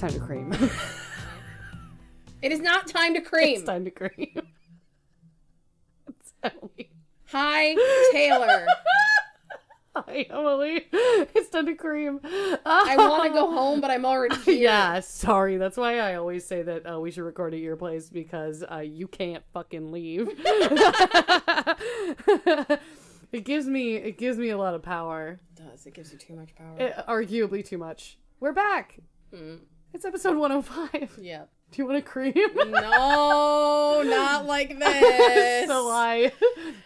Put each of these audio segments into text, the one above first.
time to cream. It is not time to cream. it's time to cream. it's Emily. Hi, Taylor. Hi, Emily. It's time to cream. I want to go home, but I'm already here. Yeah, sorry. That's why I always say that uh, we should record at your place because uh, you can't fucking leave. it gives me it gives me a lot of power. It does. It gives you too much power. It, arguably too much. We're back. Mm. It's episode 105. yeah. Do you want a cream? No, not like this. so I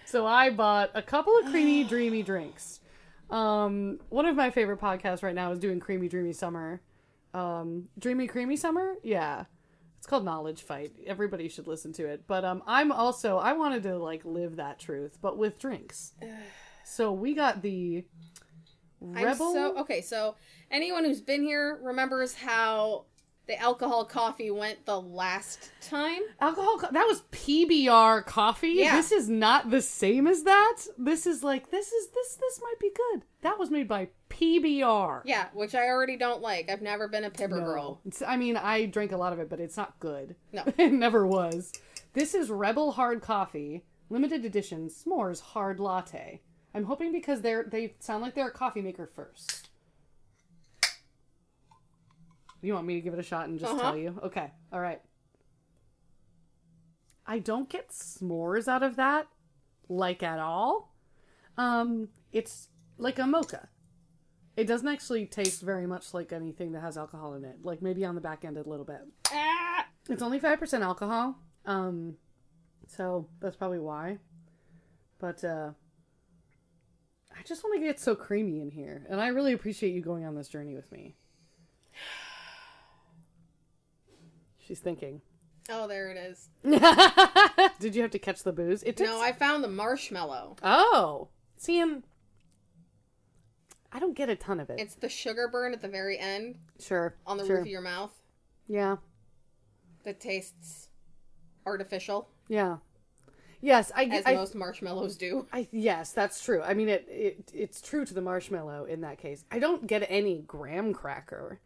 so I bought a couple of creamy dreamy drinks. Um one of my favorite podcasts right now is doing Creamy Dreamy Summer. Um Dreamy Creamy Summer? Yeah. It's called Knowledge Fight. Everybody should listen to it. But um I'm also I wanted to like live that truth, but with drinks. So we got the I'm so okay. So anyone who's been here remembers how the alcohol coffee went the last time. alcohol co- that was PBR coffee. Yeah. This is not the same as that. This is like this is this this might be good. That was made by PBR. Yeah, which I already don't like. I've never been a Pibber No. girl. It's, I mean, I drink a lot of it, but it's not good. No. it never was. This is Rebel Hard Coffee, limited edition s'mores hard latte. I'm hoping because they're they sound like they're a coffee maker first. You want me to give it a shot and just Uh-huh. tell you? Okay. All right. I don't get s'mores out of that like at all. Um it's like a mocha. It doesn't actually taste very much like anything that has alcohol in it. Like maybe on the back end a little bit. Ah! It's only 5% alcohol. Um so that's probably why. But uh I just want to get so creamy in here. And I really appreciate you going on this journey with me. She's thinking. Oh, there it is. Did you have to catch the booze? It took No, I found the marshmallow. Oh. See, him. I don't get a ton of it. It's the sugar burn at the very end sure. on the sure. roof of your mouth Yeah. that tastes artificial, Yeah. Yes, I, as I, most marshmallows do. I yes, that's true. I mean, it, it it's true to the marshmallow in that case. I don't get any graham cracker.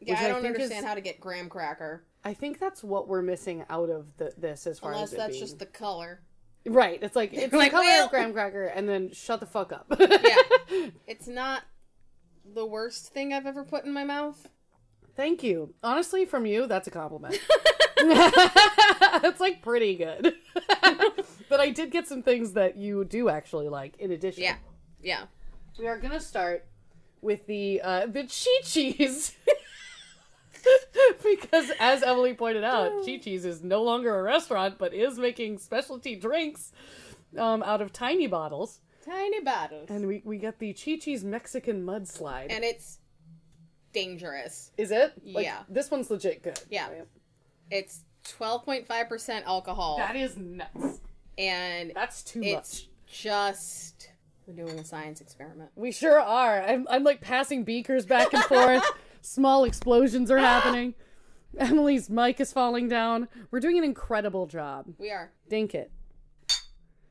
Yeah, I don't think understand is- how to get graham cracker I think that's what we're missing out of the, this as far unless as that's being- just the color. right. It's like it's Like, the color well- of graham cracker, and then shut the fuck up. Yeah, it's not the worst thing I've ever put in my mouth. Thank you. Honestly, from you, that's a compliment. it's like pretty good. But I did get some things that you do actually like in addition. Yeah, yeah. We are gonna start with the uh the Chi Chi's. because as Emily pointed out, Chi Chi's is no longer a restaurant but is making specialty drinks um out of tiny bottles. Tiny bottles, And we, we got the Chi Chi's Mexican mudslide. and it's dangerous. is it? Like, Yeah. This one's legit good. Yeah. right? It's twelve point five percent alcohol, That is nuts. And That's too it's much. just we're doing a science experiment. We sure are. I'm, I'm like passing beakers back and forth. Small explosions are happening. Emily's mic is falling down. We're doing an incredible job. We are. Dink it.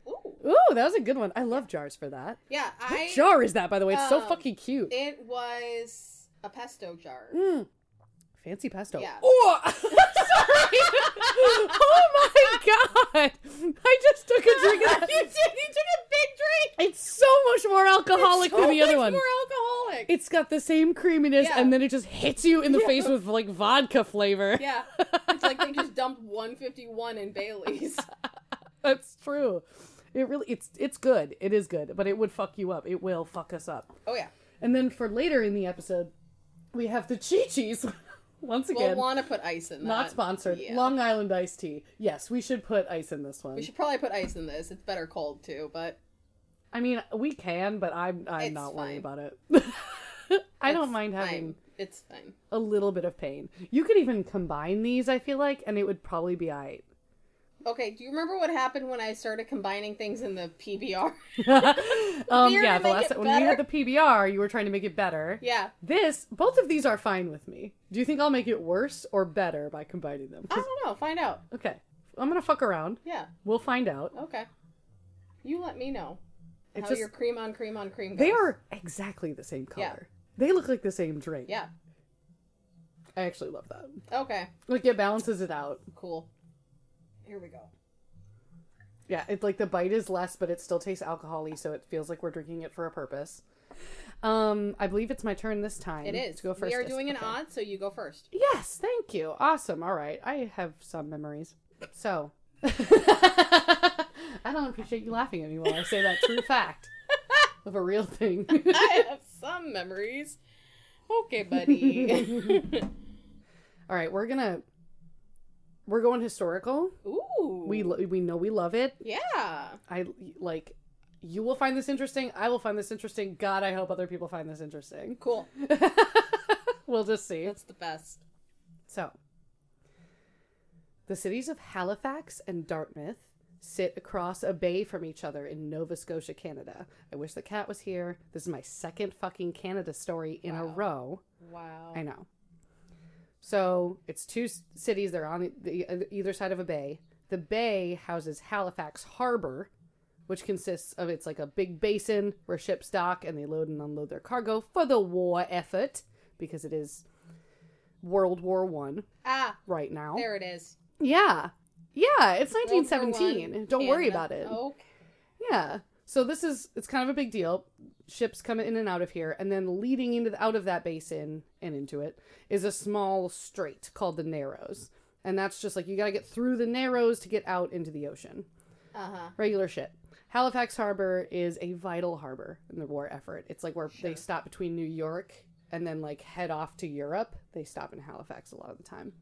Ooh, Ooh, that was a good one. I love jars for that. yeah. I What jar is that, by the way? It's so Um, fucking cute. it was a pesto jar. Mm. Fancy pesto. Yeah. Oh, sorry. oh my god. I just took a drink of that. you did. You took a big drink. It's so much more alcoholic So than the other one. More alcoholic. It's got the same creaminess, Yeah. and then it just hits you in the Yeah. face with like vodka flavor. yeah, it's like they just dumped 151 in Bailey's. That's true. It really it's it's good. It is good, but it would fuck you up. It will fuck us up. Oh yeah. And then for later in the episode, we have the Chi Chi's. Once again, We'll want to put ice in that. not sponsored. Yeah. Long Island iced tea. Yes, we should put ice in this one. We should probably put ice in this. It's better cold too, but I mean, we can, but I'm I'm It's not worried about it. I don't mind having fine. It's fine. a little bit of pain. You could even combine these, I feel like, and it would probably be alright. Okay, do you remember what happened when I started combining things in the PBR? um, yeah, the last when we had the PBR, you were trying to make it better. yeah. This, both of these are fine with me. Do you think I'll make it worse or better by combining them? I don't know. Find out. okay, I'm gonna fuck around. Yeah. We'll find out. Okay. You let me know It's how just your cream on cream on cream goes. they are exactly the same color. Yeah. They look like the same drink. Yeah. I actually love that. Okay, Like it balances it out. cool. Here we go. Yeah, it's like the bite is less, but it still tastes alcoholy, so it feels like we're drinking it for a purpose. Um, I believe it's my turn this time. It is. to go first. We are doing an okay. odd, so you go first. Yes, thank you. Awesome. All right, I have some memories. So, I don't appreciate you laughing at me while I say that true fact of a real thing. I have some memories. Okay, buddy. All right, we're gonna we're going historical. Ooh. We lo- we know we love it. yeah. I like. You will find this interesting. I will find this interesting. God, I hope other people find this interesting. Cool. we'll just see. That's the best. So, the cities of Halifax and Dartmouth sit across a bay from each other in Nova Scotia, Canada. I wish the cat was here. This is my second fucking Canada story in a Wow. row. Wow. I know. So, it's two cities. They're on the, either side of a bay. The bay houses Halifax Harbor, which consists of it's like a big basin where ships dock and they load and unload their cargo for the war effort because it is World War One Ah, right now. there it is. Yeah. Yeah, it's 1917. Don't worry about it. Okay. Yeah. So this is it's kind of a big deal. Ships come in and out of here and then leading into the, out of that basin and into it is a small strait called the Narrows. And that's just like you got to get through the Narrows to get out into the ocean. Uh huh. Regular shit. Halifax Harbor is a vital harbor in the war effort. It's like where they stop between New York and then like head off to Europe. They stop in Halifax a lot of the time.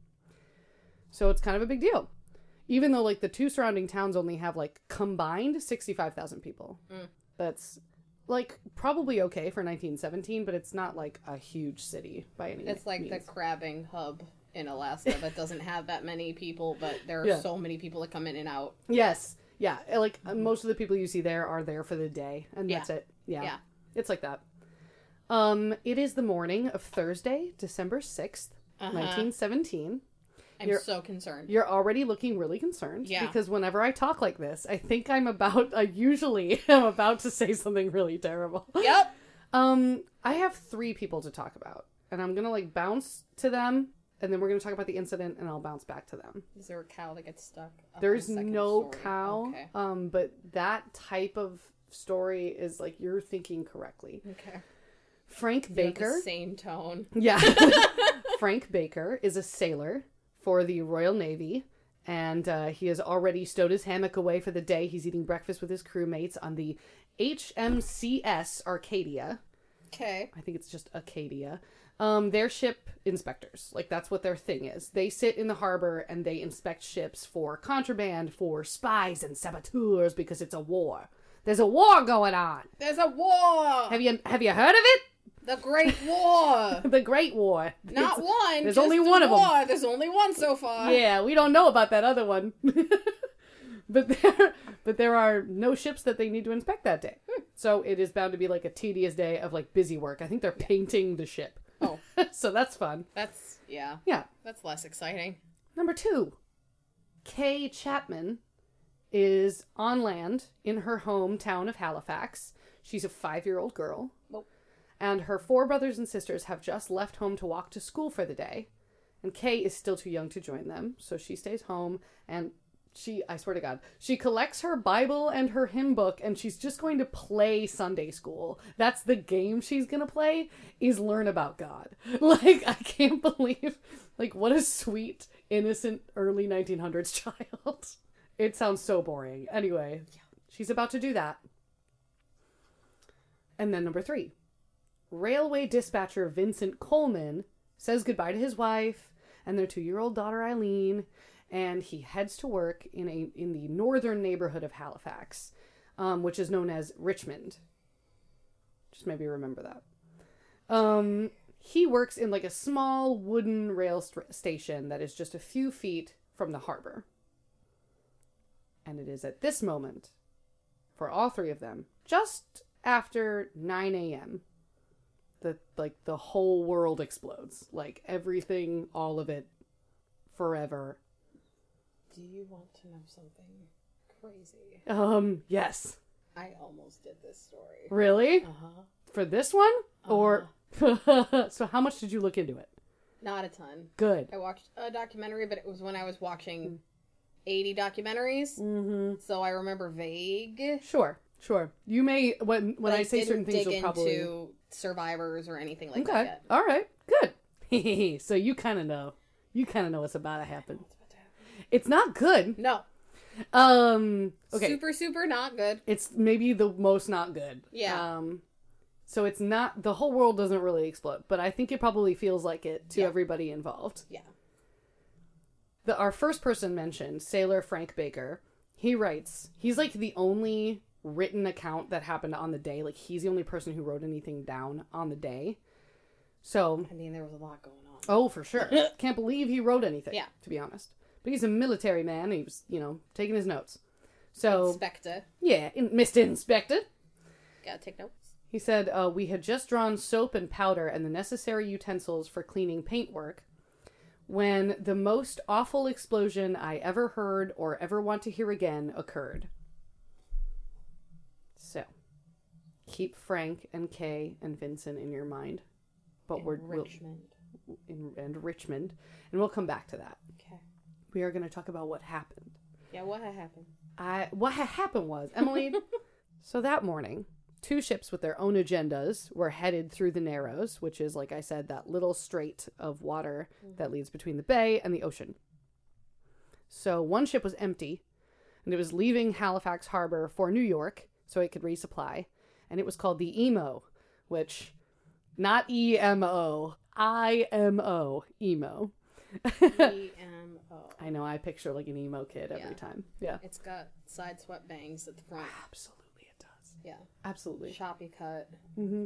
So it's kind of a big deal. Even though like the two surrounding towns only have like combined 65,000 people. Mm. That's like probably okay for 1917, but it's not like a huge city by any means. It's like the crabbing hub in Alaska that doesn't have that many people, but there are Yeah. so many people that come in and out. Yes. Yeah. Like uh, most of the people you see there are there for the day, and Yeah. that's it. Yeah. Yeah. It's like that. Um, it is the morning of Thursday, December 6th, Uh-huh. 1917. I'm You're- so concerned. You're already looking really concerned Yeah. because whenever I talk like this, I think I'm about I usually am about to say something really terrible. Yep. Um, I have 3 people to talk about, and I'm going to like bounce to them and then we're going to talk about the incident and I'll bounce back to them. Is there a cow that gets stuck? There's no story? cow. Okay. Um, but that type of story is like you're thinking correctly. Okay. Frank You have the Baker. Same tone. Yeah. Frank Baker is a sailor for the Royal Navy. And uh, he has already stowed his hammock away for the day. He's eating breakfast with his crewmates on the HMCS Arcadia. Okay. I think it's just Acadia. Um, they're ship inspectors. Like that's what their thing is. They sit in the harbor and they inspect ships for contraband, for spies and saboteurs because it's a war. There's a war going on. There's a war. Have you have you heard of it? The Great War. The Great War. Not It's- one. there's only one of 'em. war. There's only one so far. Yeah, we don't know about that other one. but there but there are no ships that they need to inspect that day. Hmm. So it is bound to be like a tedious day of like busy work. I think they're painting the ship. Oh, so that's fun. that's yeah. Yeah. That's less exciting. Number two, Kay Chapman is on land in her hometown of Halifax. She's a five year old girl. And her four brothers and sisters have just left home to walk to school for the day. And Kay is still too young to join them, so she stays home and she, I swear to God, she collects her Bible and her hymn book and she's just going to play Sunday school. That's the game she's going to play is learn about God. Like, I can't believe, like, what a sweet, innocent early 1900s child. It sounds so boring. Anyway, she's about to do that. And then number three, railway dispatcher Vincent Coleman says goodbye to his wife and their two-year-old daughter Eileen, and he heads to work in a in the northern neighborhood of Halifax, um, which is known as Richmond. Just maybe remember that. Um, he works in like a small wooden rail st- station that is just a few feet from the harbor. And it is at this moment, for all three of them, just after 9 a.m., that like the whole world explodes. Like everything, all of it, forever. Do you want to know something crazy? Um, yes. I almost did this story. Really? Uh huh. For this one? Or so how much did you look into it? Not a ton. Good. I watched a documentary, but it was when I was watching 80 documentaries. Mm-hmm. So I remember vague. Sure, sure. You may when when but I say certain things, you'll probably into survivors or anything like okay. that Okay. All right, good. so you kind of know. You kind of know what's about to happen. It's not good. No. Um. Okay. Super, super not good. It's maybe the most not good. Yeah. Um. So it's not the whole world doesn't really explode, but I think it probably feels like it to Yeah. everybody involved. Yeah. the our first person mentioned, sailor Frank Baker, he writes, he's like the only written account that happened on the day. Like he's the only person who wrote anything down on the day. So, I mean, there was a lot going on. oh, for sure. Can't believe he wrote anything, Yeah. to be honest. But he's a military man. He was, you know, taking his notes. So, Inspector. yeah, in, Mr. Inspector. Gotta take notes. He said, uh, We had just drawn soap and powder and the necessary utensils for cleaning paintwork when the most awful explosion I ever heard or ever want to hear again occurred. So, keep Frank and Kay and Vincent in your mind. But we're we'll, Richmond. in, and Richmond, and we'll come back to that. Okay. We are going to talk about what happened. Yeah, what had happened? I what ha- happened was Emily. so that morning, two ships with their own agendas were headed through the Narrows, which is like I said, that little strait of water that mm-hmm. leads between the bay and the ocean. So one ship was empty, and it was leaving Halifax Harbor for New York so it could resupply, and it was called the Emo, which not E M O, I M O, emo. E-M-O. I know I picture like an emo kid every Yeah. time. Yeah. It's got side swept bangs at the front. Absolutely, it does. Yeah. Absolutely. Choppy cut. Mm-hmm.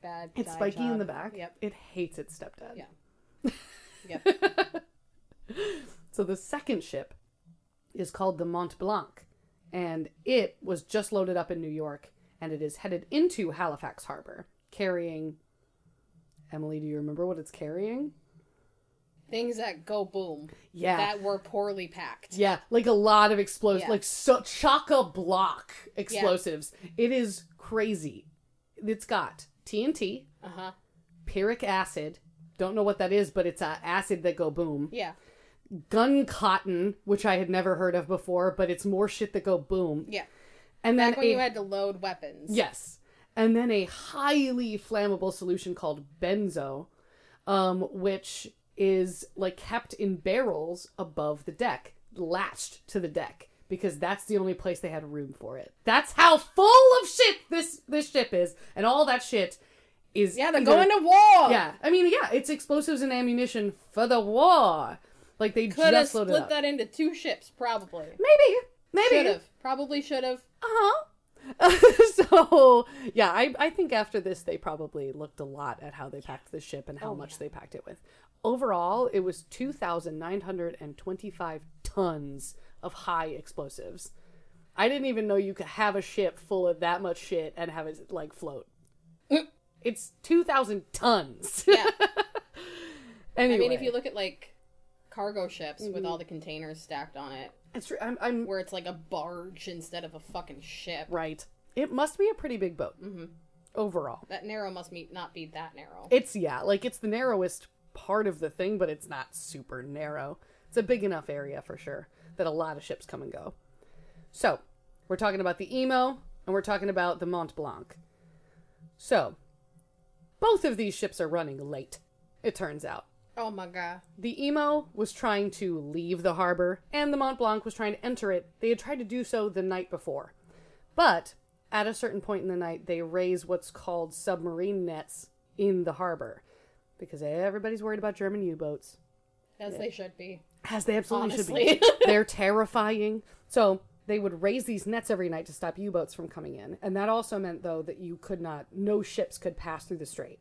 Bad. It's spiky in the back. Yep. It hates its stepdad. Yeah. Yep. So the second ship is called the Mont Blanc, and it was just loaded up in New York, and it is headed into Halifax Harbor, carrying. Emily, do you remember what it's carrying? Things that go boom. Yeah. That were poorly packed. Yeah, like a lot of explosives, Yeah. like so chock a block explosives. It is crazy. It's got TNT, Uh huh. picric acid. Don't know what that is, but it's a acid that go boom. Yeah. Gun cotton, which I had never heard of before, but it's more shit that go boom. Yeah. And then Back when a, you had to load weapons. yes, and then a highly flammable solution called benzol, um, which is like kept in barrels above the deck, latched to the deck. Because that's the only place they had room for it. That's how full of shit this this ship is, and all that shit is Yeah, they're either- going to war. Yeah, I mean, yeah, it's explosives and ammunition for the war. Like they Could have just loaded split up. that into two ships, probably. Maybe, maybe. Should have. Probably should have. Uh-huh. so yeah, I I think after this they probably looked a lot at how they packed the ship and how Oh, much yeah. they packed it with. Overall, it was two thousand nine hundred and twenty-five tons of high explosives. I didn't even know you could have a ship full of that much shit and have it like float. it's two thousand tons. Yeah. anyway, I mean, if you look at like cargo ships with all the containers stacked on it, it's true. I'm, I'm where it's like a barge instead of a fucking ship. right. It must be a pretty big boat Mm-hmm. overall. That narrow must be, not be that narrow. It's yeah, like it's the narrowest part of the thing, but it's not super narrow. It's a big enough area for sure that a lot of ships come and go. So, we're talking about the Emo and we're talking about the Mont Blanc. So, both of these ships are running late, it turns out. Oh my god. The Emo was trying to leave the harbor, and the Mont Blanc was trying to enter it. They had tried to do so the night before. But at a certain point in the night, they raise what's called submarine nets in the harbor because everybody's worried about German U boats, As they should be. as they absolutely should be. They're terrifying. So they would raise these nets every night to stop U boats from coming in. And that also meant, though, that you could not, no ships could pass through the strait.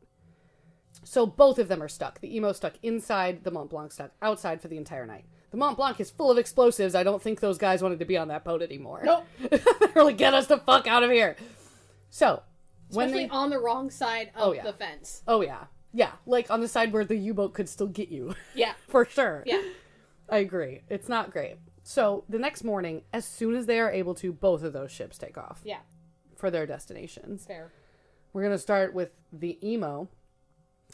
So both of them are stuck. The emo stuck inside, the Mont Blanc stuck outside for the entire night. The Mont Blanc is full of explosives. I don't think those guys wanted to be on that boat anymore. Nope. They're like, get us the fuck out of here. So when they, on the wrong side of Oh, yeah. the fence. oh yeah, yeah, like on the side where the U boat could still get you, Yeah. for sure. Yeah. I agree. It's not great. So the next morning, as soon as they are able to, both of those ships take off Yeah. for their destinations. Fair. We're gonna start with the emo.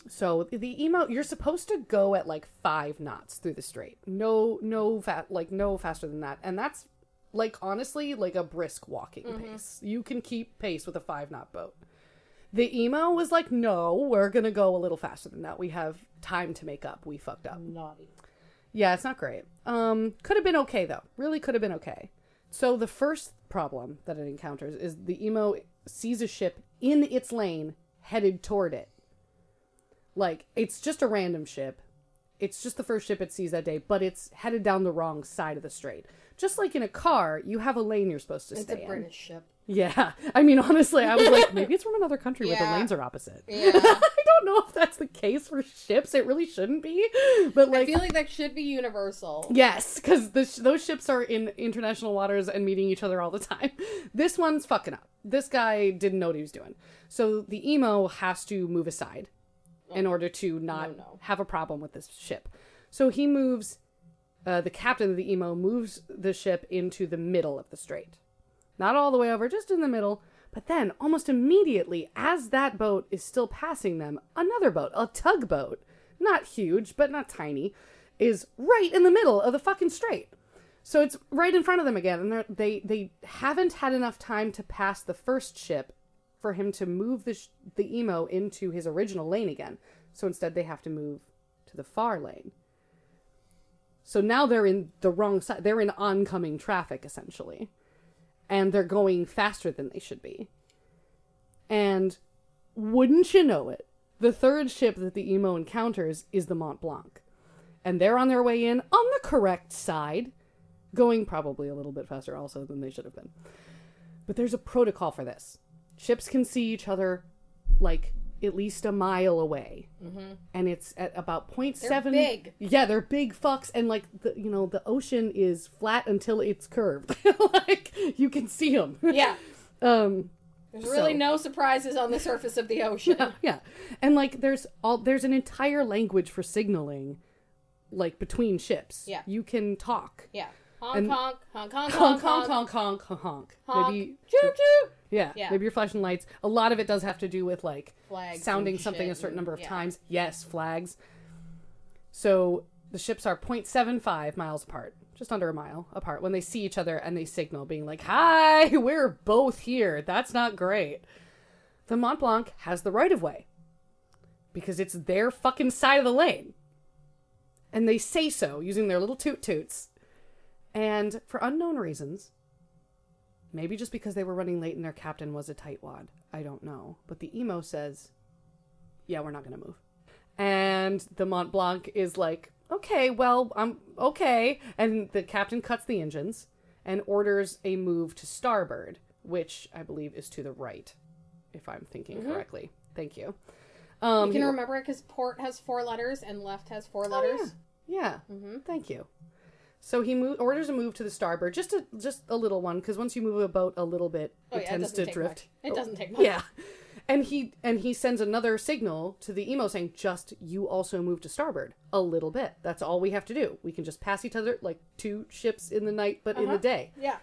So the emo, you're supposed to go at like five knots through the strait. No, no fat, like no faster than that, and that's like honestly like a brisk walking pace. You can keep pace with a five knot boat. The emo was like, no, we're gonna go a little faster than that. We have time to make up. We fucked up. Naughty. Yeah, it's not great. Um, could have been okay though. Really could have been okay. So the first problem that it encounters is the emo sees a ship in its lane headed toward it. Like it's just a random ship. It's just the first ship it sees that day, but it's headed down the wrong side of the strait. Just like in a car, you have a lane you're supposed to It's stay a in. British ship. Yeah, I mean honestly, I was like, maybe it's from another country where the lanes are opposite. Yeah. I don't know if that's the case for ships. It really shouldn't be, but like, I feel like that should be universal. Yes, because sh- those ships are in international waters and meeting each other all the time. This one's fucking up. This guy didn't know what he was doing. So the emo has to move aside in order to not no, no. have a problem with this ship. So he moves, uh, the captain of the emo moves the ship into the middle of the strait. Not all the way over, just in the middle. But then, almost immediately, as that boat is still passing them, another boat, a tugboat, not huge, but not tiny, is right in the middle of the fucking strait. So it's right in front of them again, and they they haven't had enough time to pass the first ship for him to move the sh- the emo into his original lane again. So instead, they have to move to the far lane. So now they're in the wrong side. They're in oncoming traffic essentially, and they're going faster than they should be. And wouldn't you know it, the third ship that the emo encounters is the Mont Blanc, and they're on their way in on the correct side, going probably a little bit faster also than they should have been. But there's a protocol for this. Ships can see each other like at least a mile away, and it's at about 0.7. They're big. Yeah, they're big fucks, and like the you know the ocean is flat until it's curved. like you can see them. Yeah. Um, There's really So- no surprises on the surface of the ocean. yeah, and like there's all there's an entire language for signaling, like between ships. Yeah. you can talk. Yeah. Honk, And- honk, honk, honk, Honk, honk, honk, honk, honk, honk. honk. Maybe Choo choo. Yeah, Yeah. maybe you're flashing lights. A lot of it does have to do with like Flags sounding something a certain number of yeah. times. Yes, flags. So the ships are 0.75 miles apart, just under a mile apart, when they see each other and they signal, being like, Hi, we're both here. That's not great. The Mont Blanc has the right of way because it's their fucking side of the lane. And they say so using their little toot toots. And for unknown reasons, Maybe just because they were running late and their captain was a tightwad. I don't know. But the emo says, yeah, we're not going to move. And the Mont Blanc is like, okay, well, I'm okay. And the captain cuts the engines and orders a move to starboard, which I believe is to the right, if I'm thinking correctly. Thank you. Um, You can he- remember it because port has four letters and left has four letters. yeah. Thank you. So he orders a move to the starboard, just a just a little one, because once you move a boat a little bit, Oh, it yeah, tends doesn't to drift. much. It doesn't take much. Yeah, and he and he sends another signal to the emo saying, "Just you also move to starboard a little bit. That's all we have to do. We can just pass each other like two ships in the night, but in the Uh-huh. day." Yeah.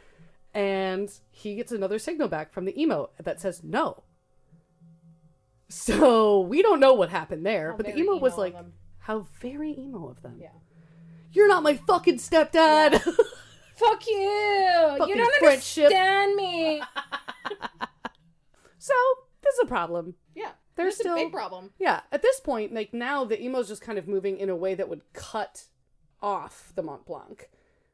And he gets another signal back from the emo that says no. So we don't know what happened there, How but the very emo was like. "How very emo of them." Yeah. You're not my fucking stepdad. Fuck you! Fucking you don't French ship. understand me. so this is a problem. Yeah. There's still- a big problem. Yeah, at this point, like now the emo's just kind of moving in a way that would cut off the Mont Blanc,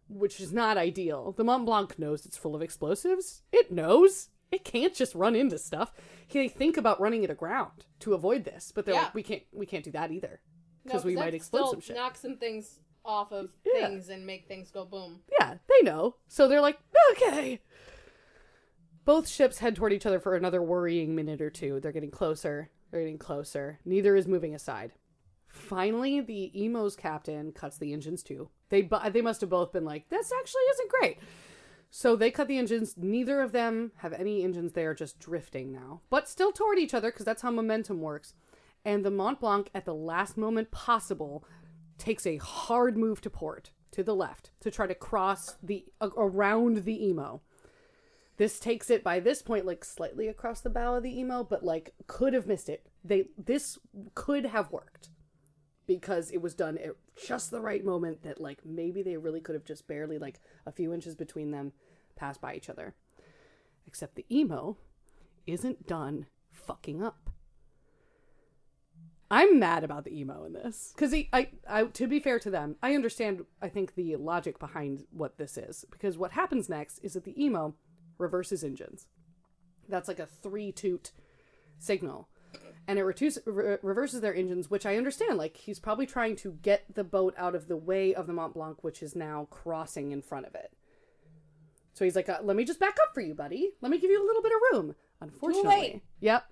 which is not ideal. The Mont Blanc knows it's full of explosives. It knows. It can't just run into stuff. They think about running it aground to avoid this, but they're Yeah. like, we can't we can't do that either. No, Because we might that explode still some shit. Knock some things off of Yeah. things and make things go boom. Yeah, they know. So they're like, okay. Both ships head toward each other for another worrying minute or two. They're getting closer. They're getting closer. Neither is moving aside. Finally, the emo's captain cuts the engines too. They bu- they must have both been like, this actually isn't great. So they cut the engines. Neither of them have any engines. They are just drifting now, but still toward each other because that's how momentum works. And the Mont Blanc, at the last moment possible, takes a hard move to port to the left to try to cross the a- around the emo. This takes it by this point like slightly across the bow of the emo, but like could have missed it they this could have worked because it was done at just the right moment that like maybe they really could have just barely like a few inches between them passed by each other. Except the emo isn't done fucking up. I'm mad about the emo in this because I, I, to be fair to them, I understand. I think the logic behind what this is because what happens next is that the emo reverses engines. That's like a three toot signal, and it reduce, re- reverses their engines, which I understand. Like he's probably trying to get the boat out of the way of the Mont Blanc, which is now crossing in front of it. So he's like, uh, "Let me just back up for you, buddy. Let me give you a little bit of room." Unfortunately, yep.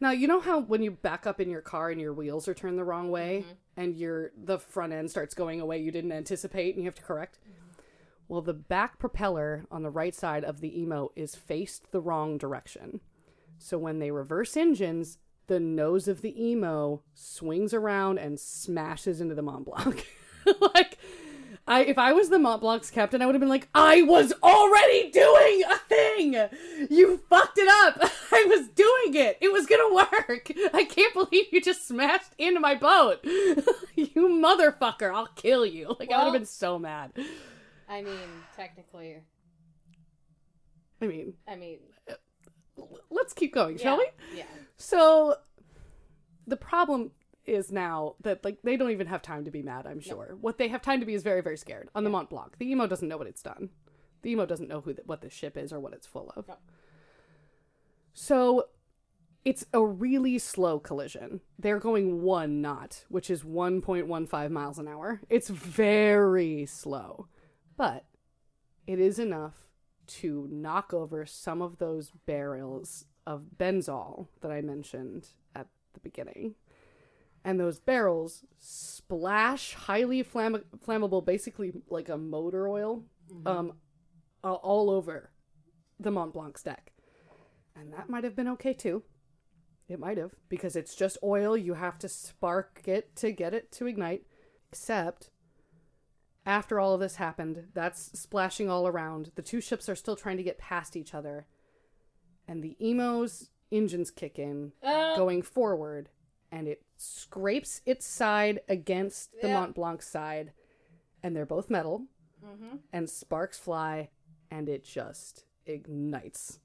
Now you know how when you back up in your car and your wheels are turned the wrong way mm-hmm. and your the front end starts going away you didn't anticipate and you have to correct. Mm-hmm. Well, the back propeller on the right side of the emo is faced the wrong direction. So when they reverse engines, the nose of the emo swings around and smashes into the Mont Blanc. like I if I was the Mont Blanc's captain, I would have been like, I was already doing a thing. You fucked it up. I was doing it. It was gonna work. I can't believe you just smashed into my boat. you motherfucker! I'll kill you. Like I would have been so mad. I mean, technically, I mean, I mean, let's keep going, yeah, shall we? Yeah. So the problem is now that like they don't even have time to be mad, I'm sure. What they have time to be is very, very scared. On the Mont Blanc. The emo doesn't know what it's done. The emo doesn't know who the, what the ship is or what it's full of. No. So it's a really slow collision. They're going one knot, which is 1.15 miles an hour. It's very slow. But it is enough to knock over some of those barrels of benzol that I mentioned at the beginning. And those barrels splash highly flamm- flammable, basically like a motor oil, um, a- all over the Mont Blanc's deck. And that might have been okay too. It might have, because it's just oil. You have to spark it to get it to ignite. Except, after all of this happened, that's splashing all around. The two ships are still trying to get past each other. And the Emo's engines kick in, Uh, going forward, and it scrapes its side against the Yeah. Mont Blanc side. And they're both metal, mhm. and sparks fly, and it just ignites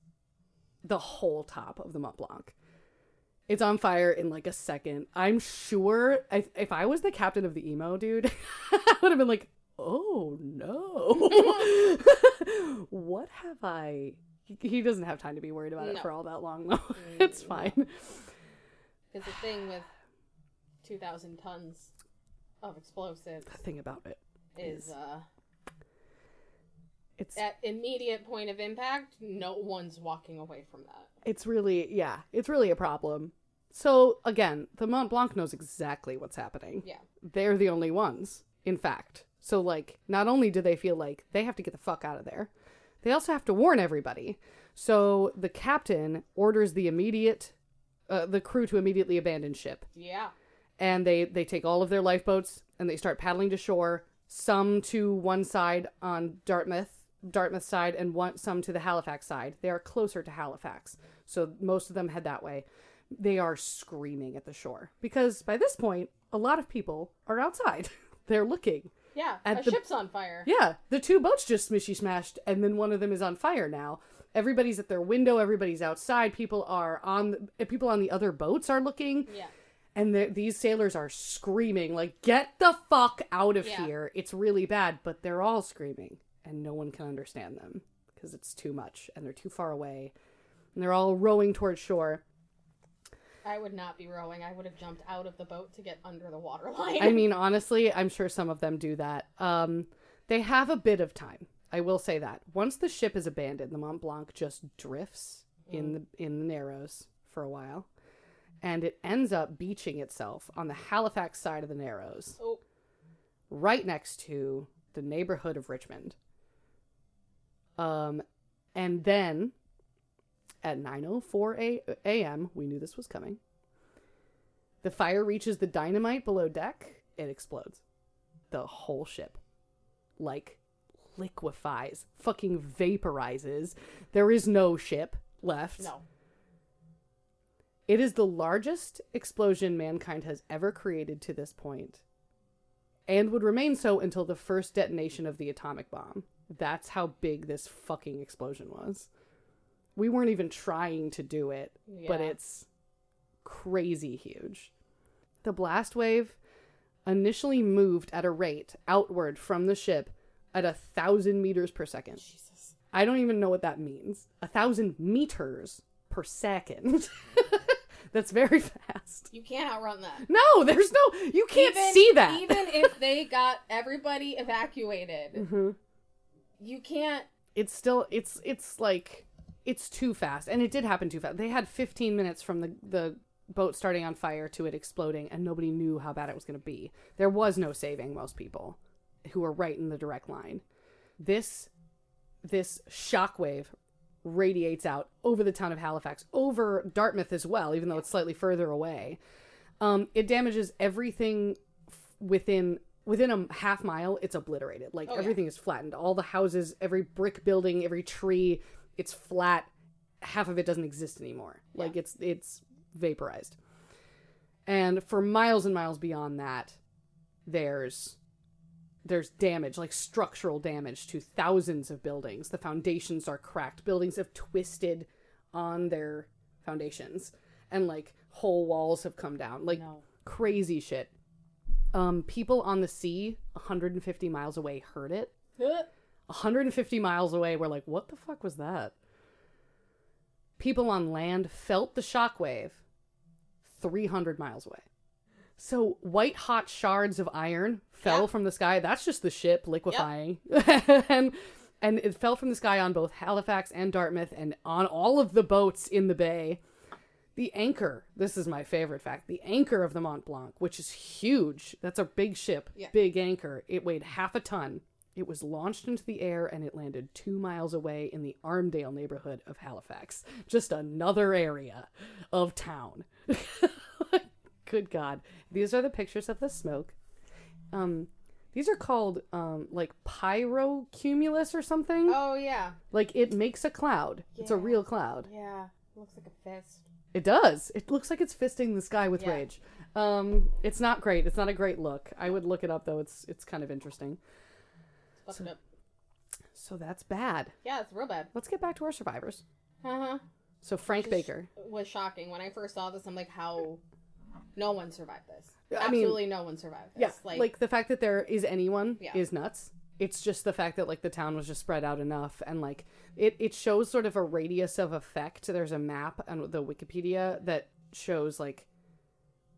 the whole top of the Mont Blanc. It's on fire in like a second. I'm sure if, if I was the captain of the emo, dude, I would have been like, oh no. what have I. He- doesn't have time to be worried about it No. for all that long, though. it's fine. Because the thing with 2,000 tons of explosives The thing about it, is uh, it's at immediate point of impact, no one's walking away from that. it's really yeah it's really a problem so again the mont blanc knows exactly what's happening Yeah. they're the only ones in fact so like not only do they feel like they have to get the fuck out of there they also have to warn everybody so the captain orders the immediate uh, the crew to immediately abandon ship Yeah. and they they take all of their lifeboats and they start paddling to shore some to one side on dartmouth dartmouth side and one some to the halifax side they are closer to halifax so most of them head that way they are screaming at the shore because by this point a lot of people are outside they're looking Yeah. At a the- ship's on fire. yeah, the two boats just smishy smashed, and then one of them is on fire now. Everybody's at their window. Everybody's outside. People are on. The, people on the other boats are looking, Yeah. and the, these sailors are screaming like, "Get the fuck out of Yeah. here!" It's really bad, but they're all screaming, and no one can understand them because it's too much, and they're too far away, and they're all rowing towards shore. I would not be rowing. I would have jumped out of the boat to get under the water line. I mean, honestly, I'm sure some of them do that. Um, they have a bit of time. I will say that once the ship is abandoned, the Mont Blanc just drifts in the in the Narrows for a while, and it ends up beaching itself on the Halifax side of the Narrows, oh, right next to the neighborhood of Richmond. Um, and then at 9:04 a- a.m., we knew this was coming. The fire reaches the dynamite below deck. It explodes. The whole ship, like, liquefies, fucking vaporizes. There is no ship left. no. It is the largest explosion mankind has ever created to this point, and would remain so until the first detonation of the atomic bomb. That's how big this fucking explosion was. We weren't even trying to do it, but it's crazy huge. The blast wave initially moved at a rate outward from the ship at a thousand meters per second. Jesus. I don't even know what that means. A thousand meters per second. That's very fast. You can't outrun that. No, there's no. You can't Even- see that. Even if they got everybody evacuated, Mhm. You can't. It's still. It's. It's like. It's too fast, and it did happen too fast. They had 15 minutes from the the boat starting on fire to it exploding, and nobody knew how bad it was going to be. There was no saving most people who were right in the direct line. This this shockwave radiates out over the town of Halifax, over Dartmouth as well, even though it's slightly further away. Um, it damages everything f- within within a half mile. It's obliterated. Like Oh, yeah. everything is flattened. All the houses, every brick building, every tree, it's flat. Half of it doesn't exist anymore. Like it's it's vaporized. And for miles and miles beyond that, there's there's damage, like structural damage to thousands of buildings. The foundations are cracked. Buildings have twisted on their foundations and like whole walls have come down. Like No. crazy shit. Um people on the sea 150 miles away heard it. 150 miles away were like, "What the fuck was that?" People on land felt the shockwave 300 miles away. So white hot shards of iron fell Yeah. from the sky. That's just the ship liquefying. and and it fell from the sky on both Halifax and Dartmouth and on all of the boats in the bay. The anchor, this is my favorite fact. The anchor of the Mont Blanc, which is huge. That's a big ship, Yeah. big anchor. It weighed half a ton. It was launched into the air and it landed two miles away in the Armdale neighborhood of Halifax. Just another area of town. Good God. These are the pictures of the smoke. Um, these are called um, like pyrocumulus or something. Oh yeah, Like it makes a cloud. It's a real cloud. yeah. Looks like a fist. It does. It looks like it's fisting the sky with Yeah. rage. Um, it's not great. It's not a great look. I would look it up though. It's it's kind of interesting. Up. So that's bad. Yeah, it's real bad. Let's get back to our survivors. Uh huh. So Frank Baker. was shocking when I first saw this. I'm like, how? No one survived this. I mean- Absolutely, no one survived this. Yeah, like, like, the fact that there is anyone Yeah. is nuts. It's just the fact that like the town was just spread out enough, and like it it shows sort of a radius of effect. There's a map on the Wikipedia that shows like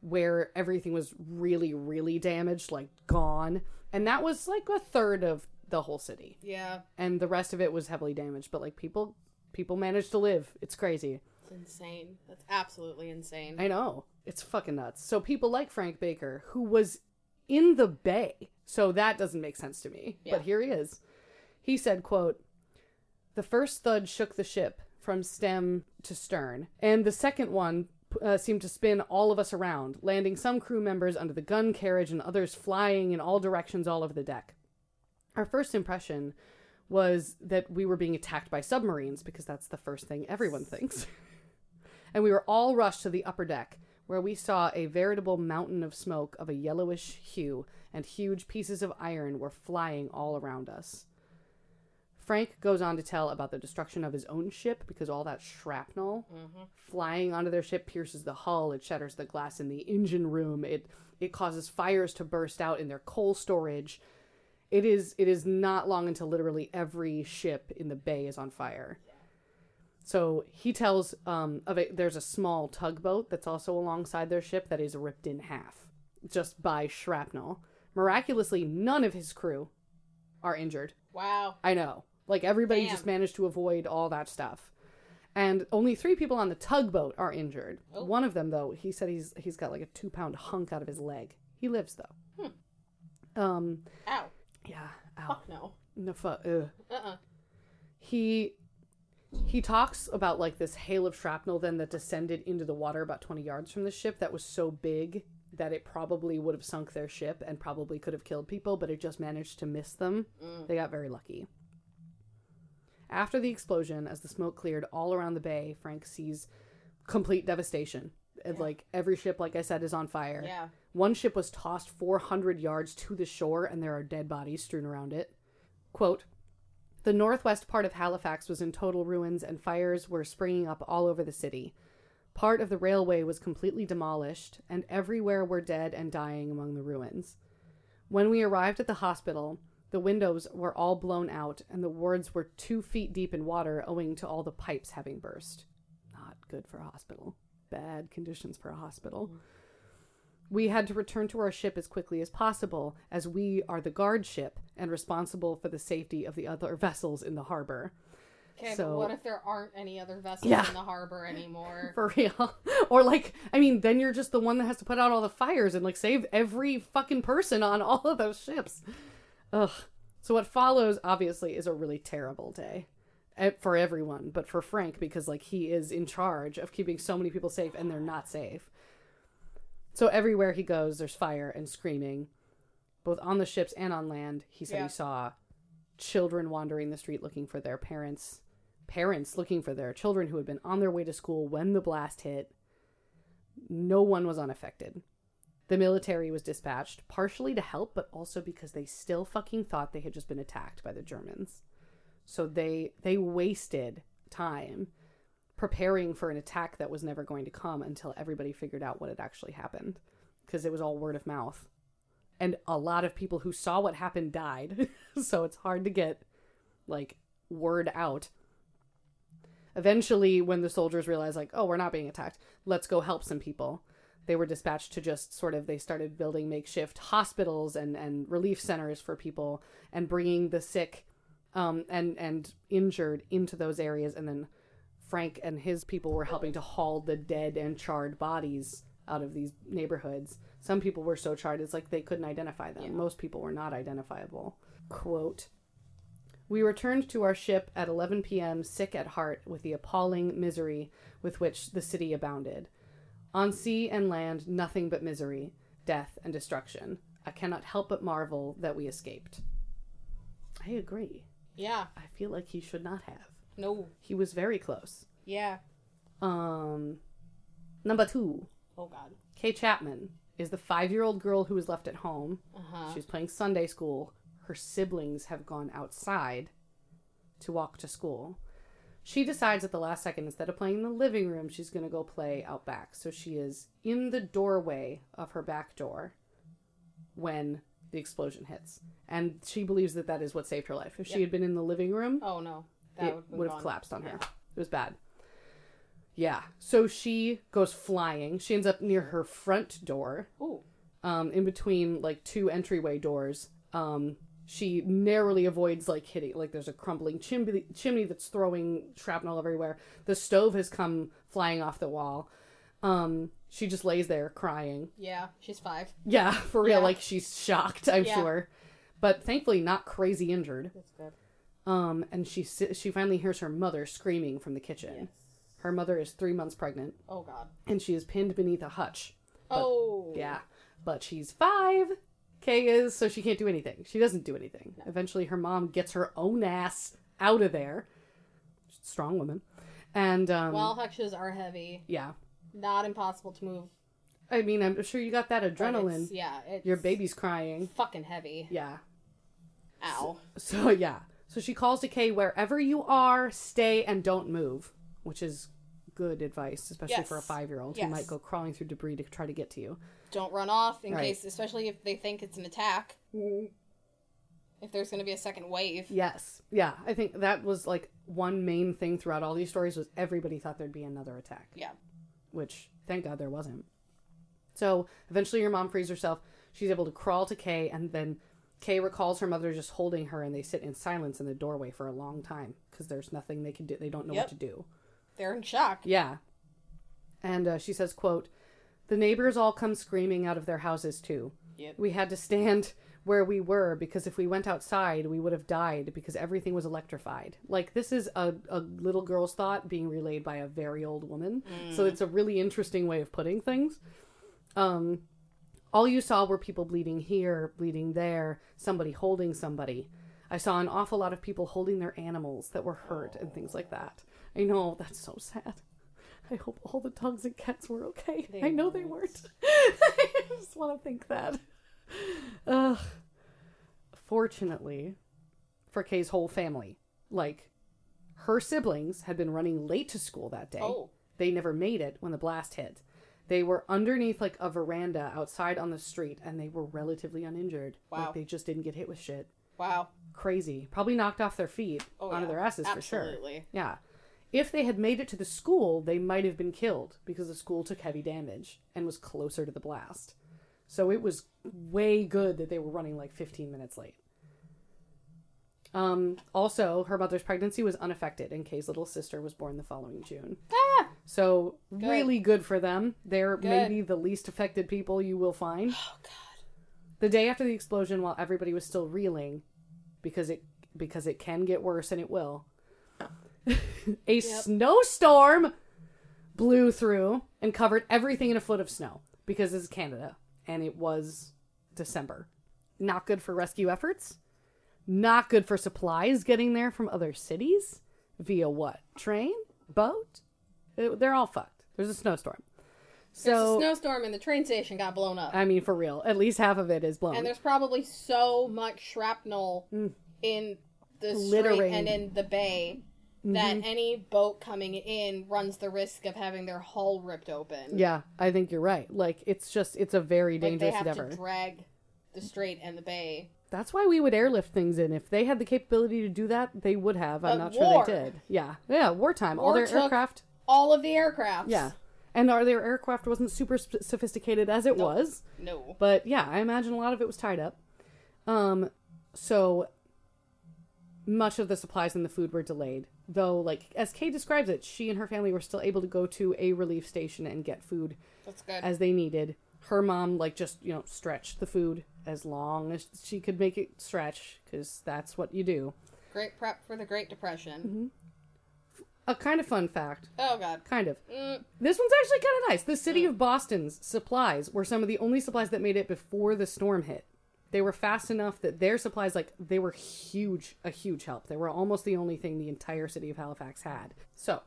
where everything was really really damaged, like gone, and that was like a third of the whole city, yeah, and the rest of it was heavily damaged. But like people people managed to live. It's crazy. it's insane. That's absolutely insane. I know. It's fucking nuts. So people like Frank Baker, who was in the bay. So that doesn't make sense to me. Yeah. But here he is. He said, quote, The first thud shook the ship from stem to stern, and the second one uh, seemed to spin all of us around, landing some crew members under the gun carriage and others flying in all directions all over the deck. Our first impression was that we were being attacked by submarines because that's the first thing everyone thinks. and we were all rushed to the upper deck, where we saw a veritable mountain of smoke of a yellowish hue, and huge pieces of iron were flying all around us. Frank goes on to tell about the destruction of his own ship because all that shrapnel mm-hmm. flying onto their ship pierces the hull, it shatters the glass in the engine room, it it causes fires to burst out in their coal storage. It is it is not long until literally every ship in the bay is on fire. So he tells um, of a, there's a small tugboat that's also alongside their ship that is ripped in half just by shrapnel. Miraculously, none of his crew are injured. Wow. I know. Like everybody Damn. just managed to avoid all that stuff. And only three people on the tugboat are injured. Oh. One of them, though, he said he's he's got like a two pound hunk out of his leg. He lives though. Um. Ow. Yeah. Ow. Fuck no. No. Fu- ugh. Uh uh he he talks about like this hail of shrapnel then that descended into the water about 20 yards from the ship that was so big that it probably would have sunk their ship and probably could have killed people but it just managed to miss them mm. they got very lucky after the explosion as the smoke cleared all around the bay frank sees complete devastation. And, Like every ship, like I said, is on fire. Yeah. One ship was tossed 400 yards to the shore, and there are dead bodies strewn around it. Quote The northwest part of Halifax was in total ruins, and fires were springing up all over the city. Part of the railway was completely demolished, and everywhere were dead and dying among the ruins. When we arrived at the hospital, the windows were all blown out, and the wards were two feet deep in water owing to all the pipes having burst. Not good for a hospital. Bad conditions for a hospital. Mm. We had to return to our ship as quickly as possible, as we are the guard ship and responsible for the safety of the other vessels in the harbor. Okay, but what if there aren't any other vessels Yeah. in the harbor anymore? For real. or like, I mean, then you're just the one that has to put out all the fires and like save every fucking person on all of those ships. Ugh. So what follows obviously is a really terrible day eh, for everyone, but for Frank because like he is in charge of keeping so many people safe and they're not safe. So everywhere he goes, there's fire and screaming, both on the ships and on land. He said Yeah. he saw children wandering the street looking for their parents, parents looking for their children who had been on their way to school when the blast hit. No one was unaffected. The military was dispatched, partially to help, but also because they still fucking thought they had just been attacked by the Germans. So they they wasted time preparing for an attack that was never going to come until everybody figured out what had actually happened because it was all word of mouth. And a lot of people who saw what happened died. so it's hard to get like word out. Eventually when the soldiers realized like, "Oh, we're not being attacked. Let's go help some people." They were dispatched to just sort of they started building makeshift hospitals and and relief centers for people and bringing the sick um, and and injured into those areas and then Frank and his people were helping to haul the dead and charred bodies out of these neighborhoods. Some people were so charred it's like they couldn't identify them. Most people were not identifiable. Quote We returned to our ship at 11 p.m., sick at heart with the appalling misery with which the city abounded. On sea and land, nothing but misery, death, and destruction. I cannot help but marvel that we escaped. I agree. yeah. I feel like he should not have. No. He was very close. Yeah. Um, number two, Oh God. Kay Chapman is the five-year-old girl who was left at home. Uh huh. She's playing Sunday school. Her siblings have gone outside to walk to school. She decides at the last second, instead of playing in the living room, she's going to go play out back. So she is in the doorway of her back door when the explosion hits. And she believes that that is what saved her life. If she had been in the living room, Oh no. That it would have collapsed on her. Yeah. It was bad. Yeah. So she goes flying. She ends up near her front door, Ooh. um, in between like two entryway doors. Um, she narrowly avoids like hitting. Like there's a crumbling chimney chimney that's throwing shrapnel everywhere. The stove has come flying off the wall. Um, she just lays there crying. Yeah. She's five. Yeah, for real. Yeah. Like she's shocked. I'm Yeah. sure, but thankfully not crazy injured. That's good. Um, and she she finally hears her mother screaming from the kitchen. Yes. Her mother is three months pregnant, Oh God. and she is pinned beneath a hutch. But- oh. Yeah, but she's five. Kay is, so she can't do anything. She doesn't do anything. Eventually, her mom gets her own ass out of there. Strong woman, and um, Well, hutches are heavy. yeah. Not impossible to move. I mean, I'm sure you got that adrenaline. it's- Yeah. It's Your baby's crying. fucking heavy. Yeah. Ow. So yeah. So she calls to Kay, wherever you are, stay and don't move, which is good advice, especially for a five year old Yes. who might go crawling through debris to try to get to you. Don't run off in Right. case, especially if they think it's an attack. If there's going to be a second wave. Yes. Yeah. I think that was like one main thing throughout all these stories was everybody thought there'd be another attack. Yeah. Which thank God there wasn't. So eventually your mom frees herself. She's able to crawl to Kay and then Kay recalls her mother just holding her and they sit in silence in the doorway for a long time because there's nothing they can do. They don't know Yep. what to do. They're in shock. Yeah. And uh, she says, quote, The neighbors all come screaming out of their houses too. Yep. We had to stand where we were because if we went outside, we would have died because everything was electrified. Like, this is a, a little girl's thought being relayed by a very old woman. So it's a really interesting way of putting things. Um, all you saw were people bleeding here, bleeding there, somebody holding somebody. I saw an awful lot of people holding their animals that were hurt and things like that. I know, that's so sad. I hope all the dogs and cats were okay. They I know they weren't. weren't. I just want to think that. Ugh. Fortunately, for Kay's whole family, like her siblings had been running late to school that day. Oh. They never made it when the blast hit. They were underneath like a veranda outside on the street and they were relatively uninjured. Wow. Like they just didn't get hit with shit. Wow. Crazy. Probably knocked off their feet Oh, onto yeah. their asses for sure. Absolutely. Yeah. If they had made it to the school, they might have been killed because the school took heavy damage and was closer to the blast. So it was way good that they were running like 15 minutes late. Um, also, her mother's pregnancy was unaffected, and Kay's little sister was born the following June. Ah! So, really good for them. They're Good. maybe the least affected people you will find. Oh god. The day after the explosion, while everybody was still reeling, because it because it can get worse and it will, a snowstorm blew through and covered everything in a foot of snow. Because this is Canada and it was December. Not good for rescue efforts. Not good for supplies getting there from other cities via what? Train? Boat? It- they're all fucked. There's a snowstorm. There's So a snowstorm and the train station got blown up. I mean, for real, at least half of it is blown. and there's probably so much shrapnel mm. in the strait Littering. and in the bay that mm-hmm. any boat coming in runs the risk of having their hull ripped open. Yeah, I think you're right. Like it's just it's a very like they dangerous have endeavor. to drag the strait and the bay. That's why we would airlift things in. If they had the capability to do that, they would have. I'm But not war. sure they did. Yeah, yeah, wartime. All their aircraft. All of the aircraft. Yeah, and our their aircraft wasn't super sophisticated as it Nope. was. No. But yeah, I imagine a lot of it was tied up. Um, so much of the supplies and the food were delayed. Though, like as Kay describes it, she and her family were still able to go to a relief station and get food That's good. as they needed. Her mom, like, just, you know, stretched the food as long as she could make it stretch, because that's what you do. Great prep for the Great Depression. Mm-hmm. A kind of fun fact, Oh god. kind of. Mm, This one's actually kind of nice. The city of Boston's supplies were some of the only supplies that made it before the storm hit. They were fast enough that their supplies, like, they were huge, a huge help. They were almost the only thing the entire city of Halifax had. So,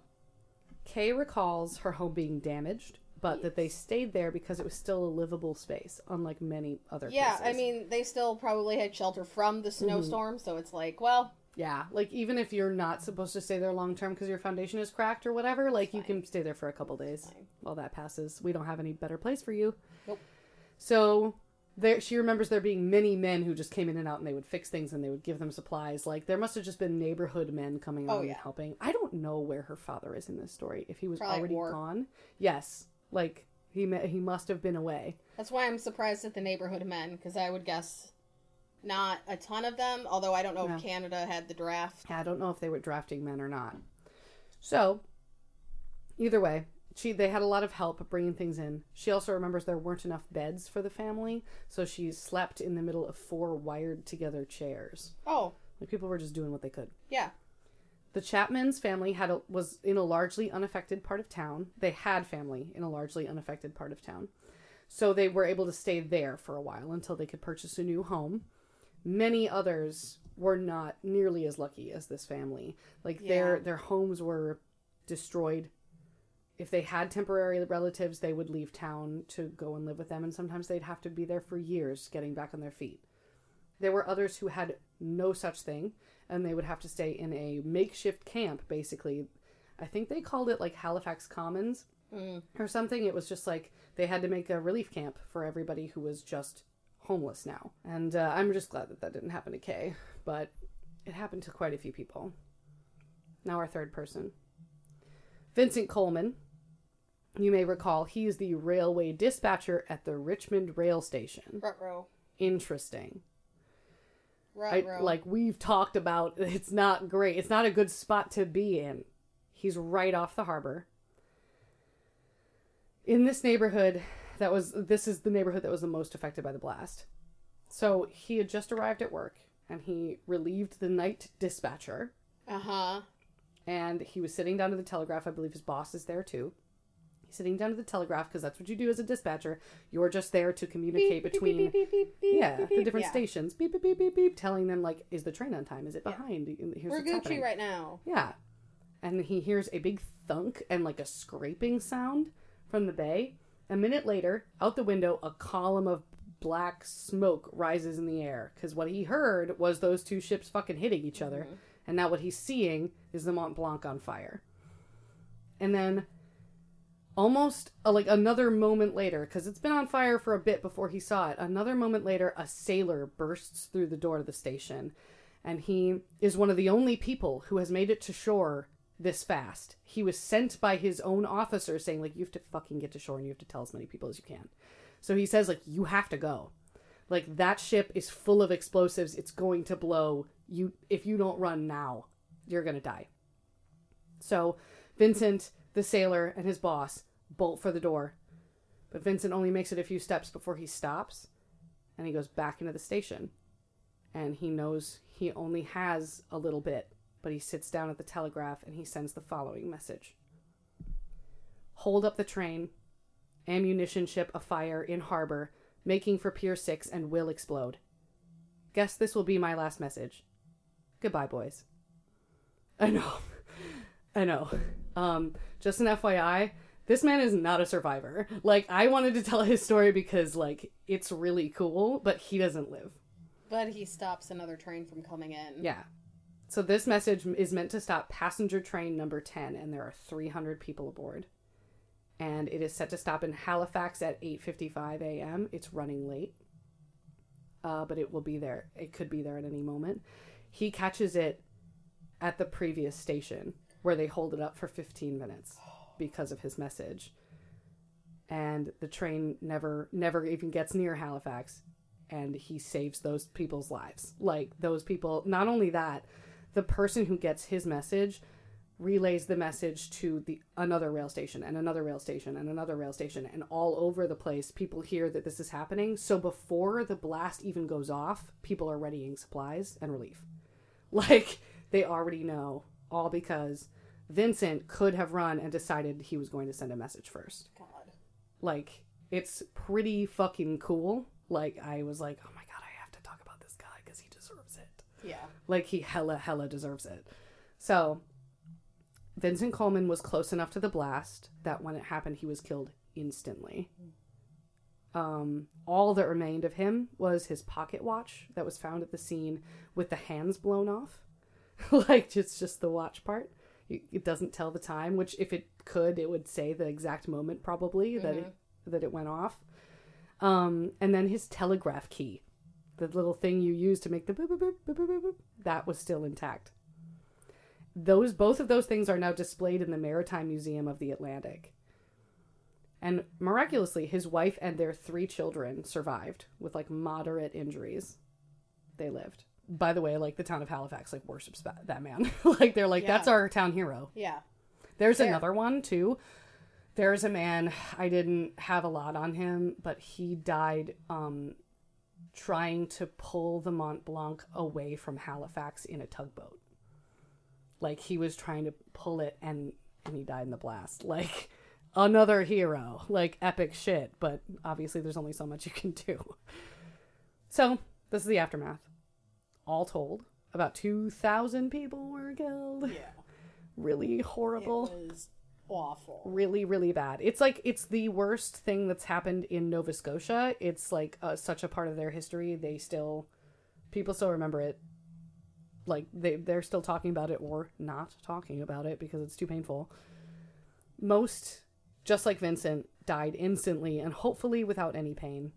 Kay recalls her home being damaged, but that they stayed there because it was still a livable space, unlike many other places. yeah, places. I mean, they still probably had shelter from the snowstorm, so it's like, well, Yeah, like even if you're not supposed to stay there long term because your foundation is cracked or whatever, like you can stay there for a couple days while that passes. We don't have any better place for you. Nope. So there, she remembers there being many men who just came in and out, and they would fix things and they would give them supplies. Like there must have just been neighborhood men coming Oh, on and yeah. helping. I don't know where her father is in this story. If he was Probably at already war. gone, yes, like he ma- he must have been away. that's why I'm surprised at the neighborhood men, because I would guess not a ton of them, although I don't know Yeah. if Canada had the draft. Yeah, I don't know if they were drafting men or not. So, either way, she they had a lot of help bringing things in. She also remembers there weren't enough beds for the family, so she slept in the middle of four wired together chairs. Oh, Like people were just doing what they could. yeah. The Chapmans family had a, was in a largely unaffected part of town. They had family in a largely unaffected part of town. So they were able to stay there for a while until they could purchase a new home. Many others were not nearly as lucky as this family. Like their their homes were destroyed. If they had temporary relatives, they would leave town to go and live with them and sometimes they'd have to be there for years getting back on their feet. There were others who had no such thing, and they would have to stay in a makeshift camp, basically. I think they called it like Halifax Commons Mm. or something. It was just like they had to make a relief camp for everybody who was just homeless now. And uh, I'm just glad that that didn't happen to Kay, but it happened to quite a few people. Now, our third person Vincent Coleman. You may recall he is the railway dispatcher at the Richmond Rail Station. Rutro. Interesting. I, Rutro. like we've talked about it's not great it's not a good spot to be in he's right off the harbor in this neighborhood that was this is the neighborhood that was the most affected by the blast so he had just arrived at work and he relieved the night dispatcher Uh huh. and he was sitting down to the telegraph i believe his boss is there too he's sitting down to the telegraph because that's what you do as a dispatcher you're just there to communicate between yeah, the different Yeah. stations. Beep beep beep beep beep, telling them like, is the train on time? Is it behind? Here's We're Gucci happening. right now. Yeah, and he hears a big thunk and like a scraping sound from the bay. A minute later, out the window, a column of black smoke rises in the air because what he heard was those two ships fucking hitting each other, and now what he's seeing is the Mont Blanc on fire. And then, almost uh, like another moment later, because it's been on fire for a bit before he saw it, another moment later, a sailor bursts through the door of the station, and he is one of the only people who has made it to shore this fast. He was sent by his own officer saying, like, you have to fucking get to shore and you have to tell as many people as you can. So he says, like, you have to go. Like that ship is full of explosives. It's going to blow. You if you don't run now, you're gonna die. So Vincent, the sailor, and his boss bolt for the door. But Vincent only makes it a few steps before he stops and he goes back into the station. And he knows he only has a little bit, but he sits down at the telegraph and he sends the following message Hold up the train. Ammunition ship afire in harbor, making for Pier 6 and will explode. Guess this will be my last message. Goodbye, boys. I know. I know. Um, just an FYI, this man is not a survivor. Like, I wanted to tell his story because, like, it's really cool, but he doesn't live. But he stops another train from coming in. Yeah. So this message is meant to stop passenger train number 10, and there are 300 people aboard. And it is set to stop in Halifax at 8.55 a.m. It's running late. Uh, but it will be there. It could be there at any moment. He catches it at the previous station where they hold it up for 15 minutes because of his message. And the train never never even gets near Halifax and he saves those people's lives. Like those people, not only that, the person who gets his message relays the message to the another rail station and another rail station and another rail station and all over the place people hear that this is happening. So before the blast even goes off people are readying supplies and relief. Like they already know all because Vincent could have run and decided he was going to send a message first. God. like it's pretty fucking cool. Like i was like oh my god i have to talk about this guy because he deserves it. Yeah. Like he hella hella deserves it. So vincent coleman was close enough to the blast that when it happened he was killed instantly. Um, all that remained of him was his pocket watch that was found at the scene with the hands blown off. Like just just the watch part. It doesn't tell the time which if it could it would say the exact moment probably that it that it went off. Um, and then his telegraph key. The little thing you use to make the boop, boop, boop, boop, boop, boop, that was still intact those both of those things are now displayed in the maritime museum of the atlantic and miraculously his wife and their three children survived with like moderate injuries they lived by the way like the town of halifax like worships that, that man like they're like Yeah. that's our town hero Yeah. there's Fair. another one too. There's a man I didn't have a lot on him, but he died um trying to pull the Mont Blanc away from Halifax in a tugboat. Like he was trying to pull it and and he died in the blast. Like another hero. Like epic shit, but obviously there's only so much you can do. So, this is the aftermath. All told, about 2,000 people were killed Yeah. really horrible It was awful. really really bad. It's like it's the worst thing that's happened in nova scotia. It's like uh, such a part of their history. They still people still remember it. Like they they're still talking about it or not talking about it because it's too painful. Most just like vincent died instantly and hopefully without any pain.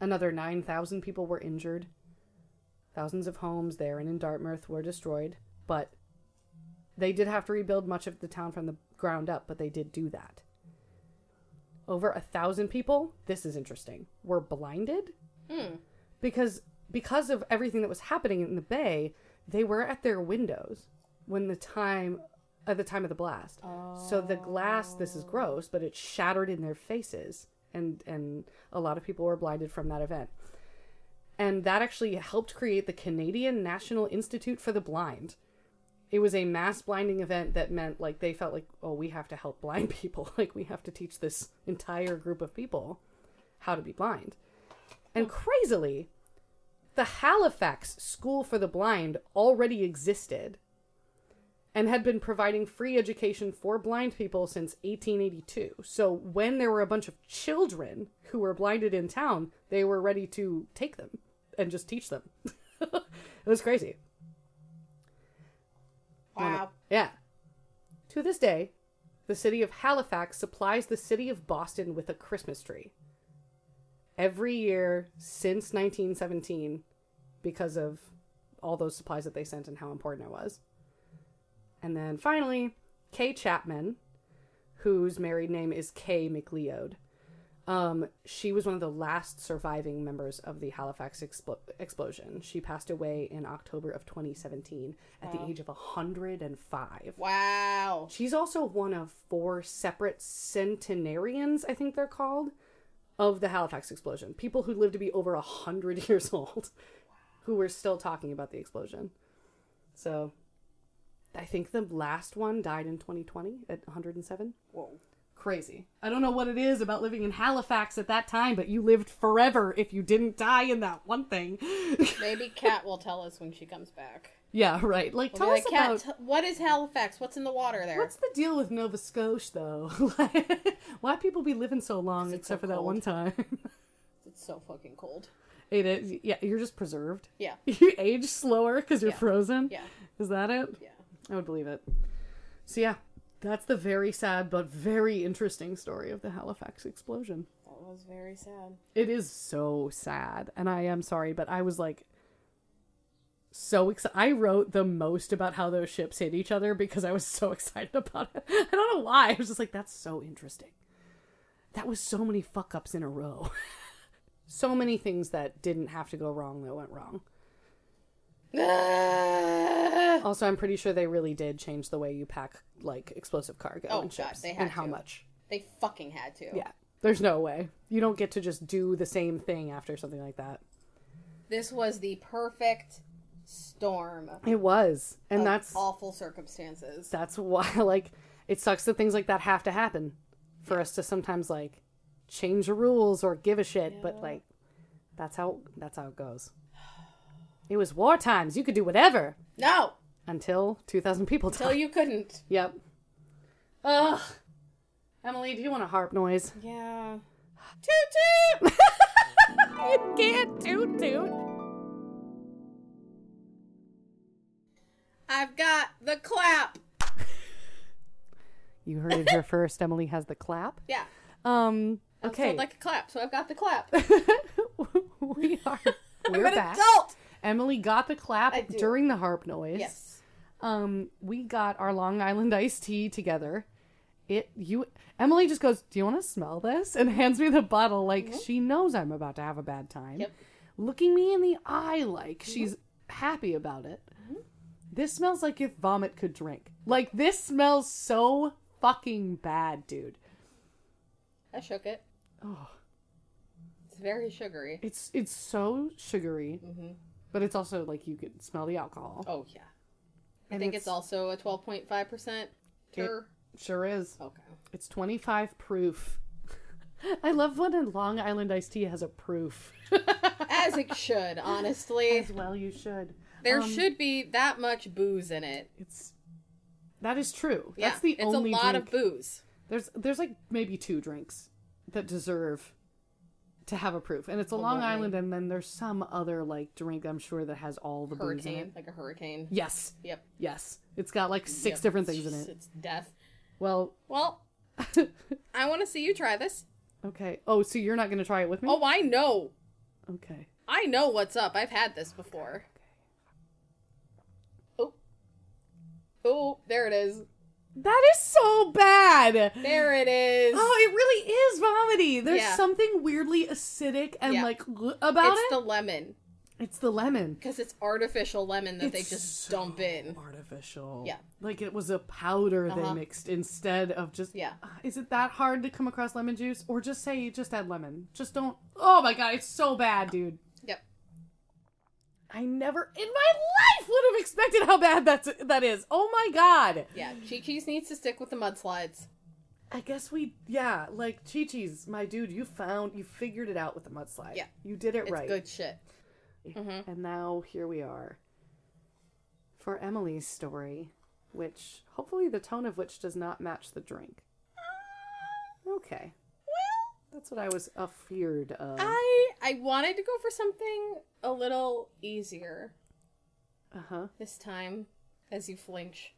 Another 9000 people were injured. Thousands of homes there and in dartmouth were destroyed but they did have to rebuild much of the town from the ground up, but they did do that. Over a thousand people, this is interesting, were blinded Hmm. because because of everything that was happening in the bay, they were at their windows when the time at the time of the blast. So the glass, this is gross, but it shattered in their faces, and and a lot of people were blinded from that event. And that actually helped create the Canadian National Institute for the Blind it was a mass blinding event that meant like they felt like oh we have to help blind people like we have to teach this entire group of people how to be blind and crazily the halifax school for the blind already existed and had been providing free education for blind people since 1882. So when there were a bunch of children who were blinded in town, they were ready to take them and just teach them. it was crazy. Wow. Yeah. To this day, the city of Halifax supplies the city of Boston with a Christmas tree. Every year since 1917, because of all those supplies that they sent and how important it was. And then finally, Kay Chapman, whose married name is Kay McLeod. Um, she was one of the last surviving members of the Halifax expl- explosion. She passed away in October of 2017 at the age of 105. Wow. She's also one of four separate centenarians, I think they're called, of the Halifax explosion. People who lived to be over 100 years old who were still talking about the explosion. So I think the last one died in 2020 at 107. Whoa. Crazy. I don't know what it is about living in Halifax at that time, but you lived forever if you didn't die in that one thing. Maybe Kat will tell us when she comes back. yeah, right. Like, We'll tell be us Kat, about t- what is Halifax? What's in the water there? What's the deal with Nova Scotia, though? Why people be living so long except so for that one time? It's so fucking cold. it is. Yeah, you're just preserved. Yeah. You age slower because you're Yeah. frozen. Yeah. Is that it? Yeah. I would believe it. So yeah, that's the very sad but very interesting story of the Halifax explosion. That was very sad. It is so sad, and I am sorry, but I was like so excited. I wrote the most about how those ships hit each other because I was so excited about it. I don't know why. I was just like, that's so interesting. That was so many fuck ups in a row. so many things that didn't have to go wrong that went wrong. Also, I'm pretty sure they really did change the way you pack like explosive cargo Oh, and God, ships they had and how to. much. they fucking had to. Yeah, there's no way you don't get to just do the same thing after something like that. This was the perfect storm It was, and that's awful circumstances. that's why like it sucks that things like that have to happen for us to sometimes like change the rules or give a shit. But like that's how that's how it goes. It was war times. You could do whatever No, until 2,000 people died. you couldn't. Yep. Ugh. Emily, do you want a harp noise? Yeah. Toot toot! you can't toot toot. I've got the clap. You heard it here first. Emily has the clap. Yeah. Um. Okay. like a clap, so I've got the clap. we are. I'm We're an back. adult. Emily got the clap during the harp noise. Yes. Um. We got our Long Island iced tea together. It. You. Emily just goes. Do you want to smell this? And hands me the bottle like she knows I'm about to have a bad time. Mm-hmm. Yep. Looking me in the eye like she's happy about it. Mm-hmm. This smells like if vomit could drink. Like this smells so fucking bad, dude. I shook it. Oh. It's very sugary. It's it's so sugary, Mm-hmm. But it's also like you could smell the alcohol. Oh yeah. I And think it's, it's- also a twelve point five percent. Tur. Sure is. Okay. It's 25 proof. I love when a Long Island iced tea has a proof. As it should, honestly. As well, you should. There Um, should be that much booze in it. It's that is true. Yeah, That's the it's only a lot drink. of booze. There's there's like maybe two drinks that deserve to have a proof, and it's a Long. Island, and then there's some other like drink I'm sure that has all the booze in Hurricane, it. like a hurricane. Yes, Yep. yes, it's got like six Yep, different things in it. It's death. Well, Well, I want to see you try this. okay. Oh, so you're not gonna try it with me? Oh, I know. okay. I know what's up. I've had this before. Oh. Oh, there it is. That is so bad. There it is. Oh, it really is vomity. There's Yeah. something weirdly acidic and Yeah. like about it's it. It's the lemon It's the lemon. because it's artificial lemon that they just so dump in. Artificial. Yeah. Like it was a powder they Uh-huh. mixed instead of just. Yeah. Uh, Is it that hard to come across lemon juice, or just say you just add lemon? Just don't. Oh my god, it's so bad, dude. I never in my life would have expected how bad that's that is. Oh my god. Yeah. Chi Chi's needs to stick with the mudslides. I guess we, yeah, like Chi Chi's, my dude. You found, you figured it out with the mudslide. Yeah. you did it It's right. good shit. Mm-hmm. And now here we are for Emily's story which hopefully the tone of which does not match the drink. Okay. That's what I was afeared of. I I wanted to go for something a little easier Uh huh. this time, as you flinch,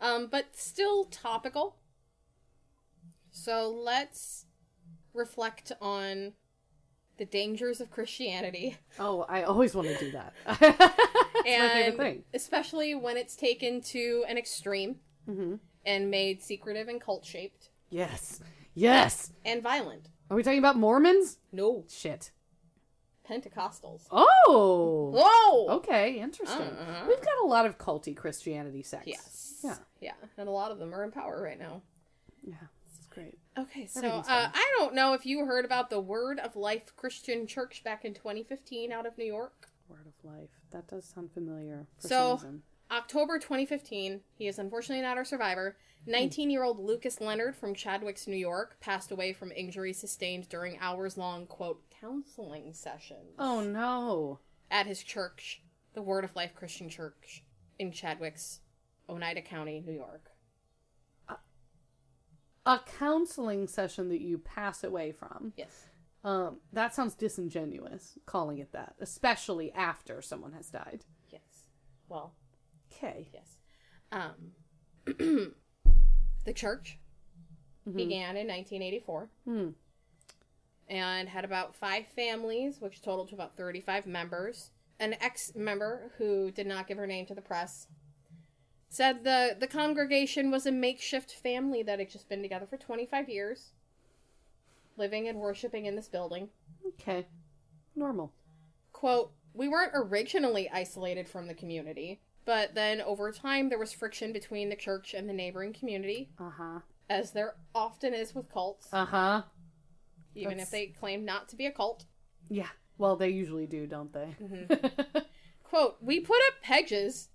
um, but still topical. So let's reflect on the dangers of Christianity, Oh, I always want to do that. That's my favorite and thing. especially when it's taken to an extreme Mm-hmm. and made secretive and cult shaped Yes. Yes. and violent. Are we talking about Mormons? No, Shit. Pentecostals. Oh. Whoa. Okay, interesting. Uh-uh. We've got a lot of culty Christianity sects. Yes. Yeah. Yeah, and a lot of them are in power right now. Yeah. It's great. Okay, so uh. I don't know if you heard about the Word of Life Christian Church back in 2015 out of New York. Word of life. That does sound familiar. For So- some reason. October 2015, he is unfortunately not our survivor. 19 year old Lucas Leonard from Chadwicks, New York, passed away from injuries sustained during hours long, quote, counseling sessions Oh no. at his church, the Word of Life Christian Church in Chadwicks, Oneida County, New York. A counseling session that you pass away from. Yes. Um, that sounds disingenuous, calling it that, especially after someone has died. Yes. Well, Okay. Yes. Um, the church began in 1984 Hmm. and had about five families, which totaled to about 35 members. An ex member who did not give her name to the press said the, the congregation was a makeshift family that had just been together for 25 years, living and worshiping in this building. Okay. Normal. Quote, we weren't originally isolated from the community, but then over time there was friction between the church and the neighboring community, Uh huh. as there often is with cults, Uh huh. even that's- if they claim not to be a cult. Yeah. Well, they usually do, don't they? Quote, we put up hedges.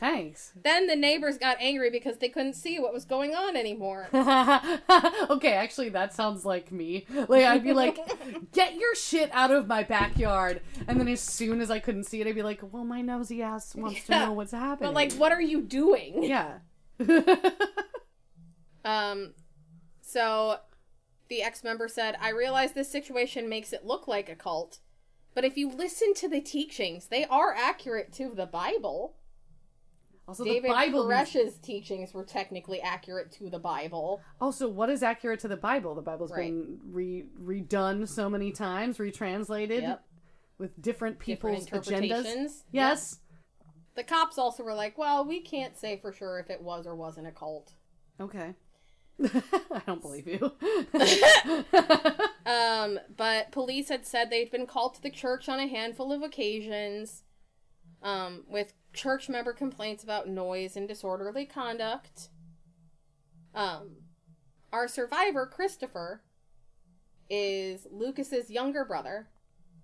Thanks. Then the neighbors got angry because they couldn't see what was going on anymore. okay, actually, that sounds like me. Like, I'd be like, get your shit out of my backyard. And then as soon as I couldn't see it, I'd be like, well, my nosy ass wants to know what's happening. but like, what are you doing? yeah. Um, so the ex member said, I realize this situation makes it look like a cult, but if you listen to the teachings, they are accurate to the Bible. Also, David the Bible. Koresh's teachings were technically accurate to the Bible. Also, what is accurate to the Bible? The Bible's Right. been re- redone so many times, retranslated Yep. with different people's Different agendas. Yes. The cops also were like, well, we can't say for sure if it was or wasn't a cult. Okay. I don't believe you. Um, but police had said they'd been called to the church on a handful of occasions, um, with church member complaints about noise and disorderly conduct. Um, our survivor, Christopher, is Lucas's younger brother.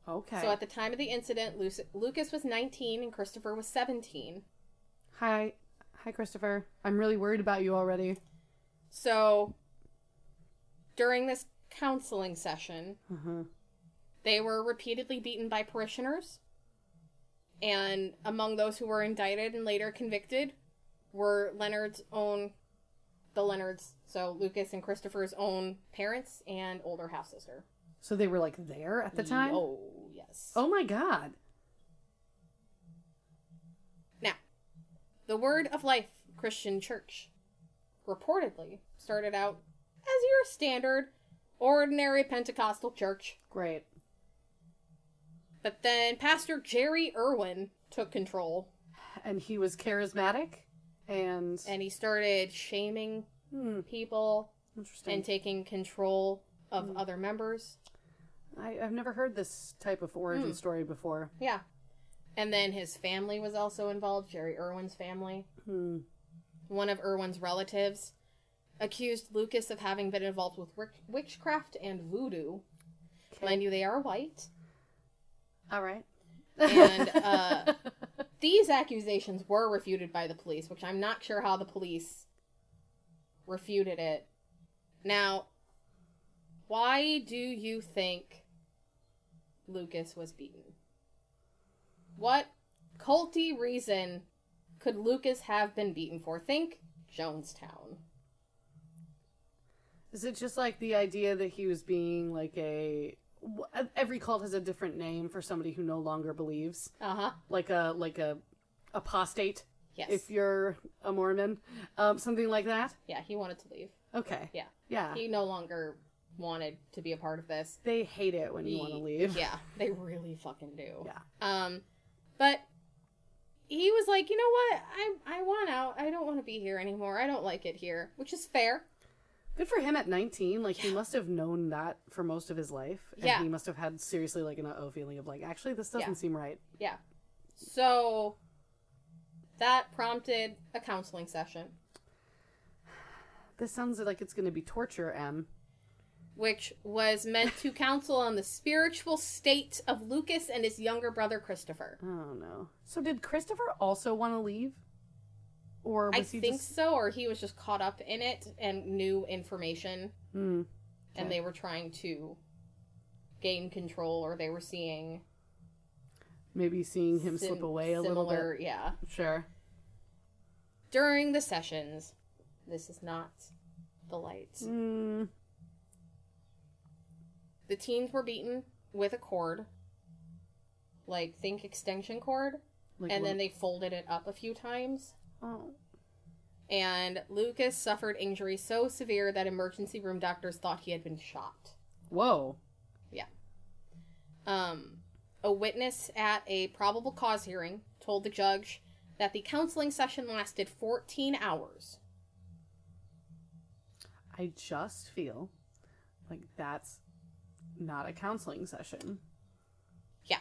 okay. So at the time of the incident, Lucas was 19 and Christopher was 17. Hi. Hi, Christopher. I'm really worried about you already. So during this counseling session, Uh-huh. They were repeatedly beaten by parishioners. And among those who were indicted and later convicted were Leonard's own, the Leonards, so Lucas and Christopher's own parents and older half sister. So they were like there at the time? Oh, yes. Oh my god. Now, the Word of Life Christian Church reportedly started out as your standard, ordinary Pentecostal church. Great. But then Pastor Jerry Irwin took control And he was charismatic and, and he started shaming hmm, people and taking control of other members. I, I've never heard this type of origin Hmm. story before. Yeah. And then his family was also involved, Jerry Irwin's family. Hmm. One of Irwin's relatives accused Lucas of having been involved with witchcraft and voodoo. Mind you, they are white. All right. And uh, these accusations were refuted by the police, which I'm not sure how the police refuted it. Now, why do you think Lucas was beaten? What culty reason could Lucas have been beaten for? Think Jonestown. Is it just like the idea that he was being like a w- every cult has a different name for somebody who no longer believes, Uh huh. like a like a apostate Yes. if you're a Mormon, um, something like that. yeah, he wanted to leave. Okay. Yeah. Yeah. He no longer wanted to be a part of this. they hate it when you want to leave. Yeah, they really fucking do. Yeah. Um, but he was like, you know what? I I want out. I don't want to be here anymore. I don't like it here, which is fair. Good for him at 19. Like he must have known that for most of his life. And Yeah. he must have had seriously like an uh-oh feeling of like, actually, this doesn't Yeah. seem right. Yeah. So that prompted a counseling session, This sounds like it's going to be torture, M. which was meant to counsel on the spiritual state of Lucas and his younger brother Christopher. Oh no. So did Christopher also want to leave? Or I think just... so, or he was just caught up in it and knew information, Hmm. and they were trying to gain control, or they were seeing Maybe seeing him sim- slip away a little bit. Yeah. Sure. During the sessions, this is not the light. Mm, The teens were beaten with a cord, like think extension cord, like and what- then they folded it up a few times. Oh. And Lucas suffered injuries so severe that emergency room doctors thought he had been shot. Whoa. Yeah. Um, a witness at a probable cause hearing told the judge that the counseling session lasted 14 hours. I just feel like that's not a counseling session. Yeah.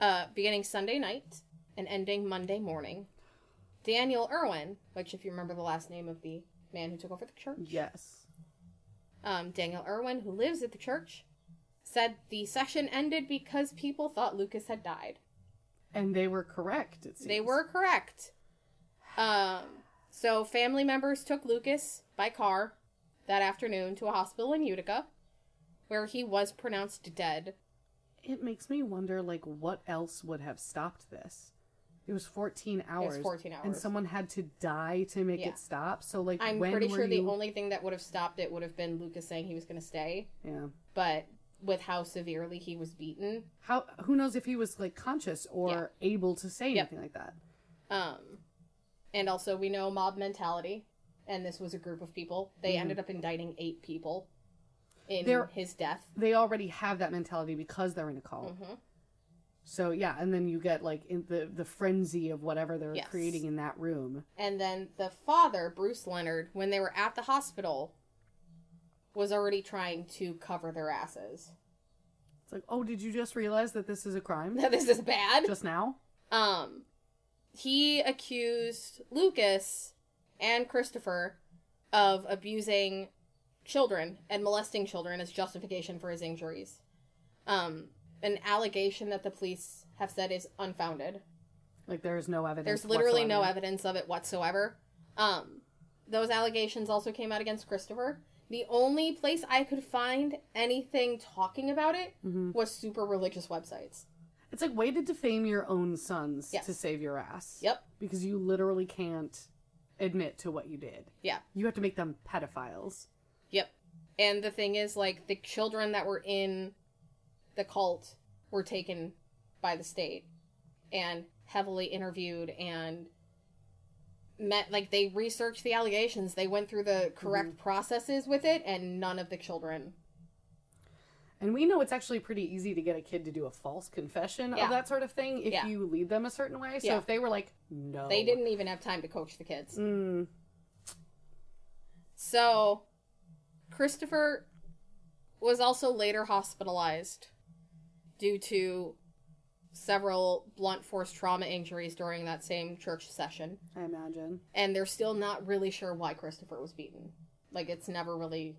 Uh, beginning Sunday night and ending Monday morning. Daniel Irwin, which, if you remember the last name of the man who took over the church, Yes. um, Daniel Irwin, who lives at the church, said the session ended because people thought Lucas had died. And they were correct, it seems. They were correct. Um, so family members took Lucas by car that afternoon to a hospital in Utica, where he was pronounced dead. It makes me wonder, like, what else would have stopped this? It was 14 hours. It was 14 hours. And someone had to die to make Yeah. it stop. So, like, I'm pretty sure the you... only thing that would have stopped it would have been Lucas saying he was going to stay, Yeah. but with how severely he was beaten, How? Who knows if he was, like, conscious or able to say Yep. anything like that? um, and also we know mob mentality, and this was a group of people. They ended up indicting eight people in They're- his death. They already have that mentality because they're in a cult. Mhm. So, yeah, and then you get, like, in the, the frenzy of whatever they're Yes. creating in that room. And then the father, Bruce Leonard, when they were at the hospital, was already trying to cover their asses. It's like, oh, did you just realize that this is a crime? That this is bad. just now? Um, he accused Lucas and Christopher of abusing children and molesting children as justification for his injuries. Um, an allegation that the police have said is unfounded. Like, there's no evidence. There's literally no evidence of it whatsoever. Um, those allegations also came out against Christopher. The only place I could find anything talking about it Mhm. was super religious websites. It's like way to defame your own sons Yes. to save your ass. Yep. Because you literally can't admit to what you did. Yeah. You have to make them pedophiles. Yep. And the thing is, like, the children that were in the cult were taken by the state and heavily interviewed and met, like, they researched the allegations. They went through the correct processes with it, and none of the children. And we know it's actually pretty easy to get a kid to do a false confession Yeah. of that sort of thing if Yeah. you lead them a certain way. So Yeah. if they were like, no. They didn't even have time to coach the kids. Mm, So, Christopher was also later hospitalized due to several blunt force trauma injuries during that same church session. I imagine. And they're still not really sure why Christopher was beaten. Like, it's never really.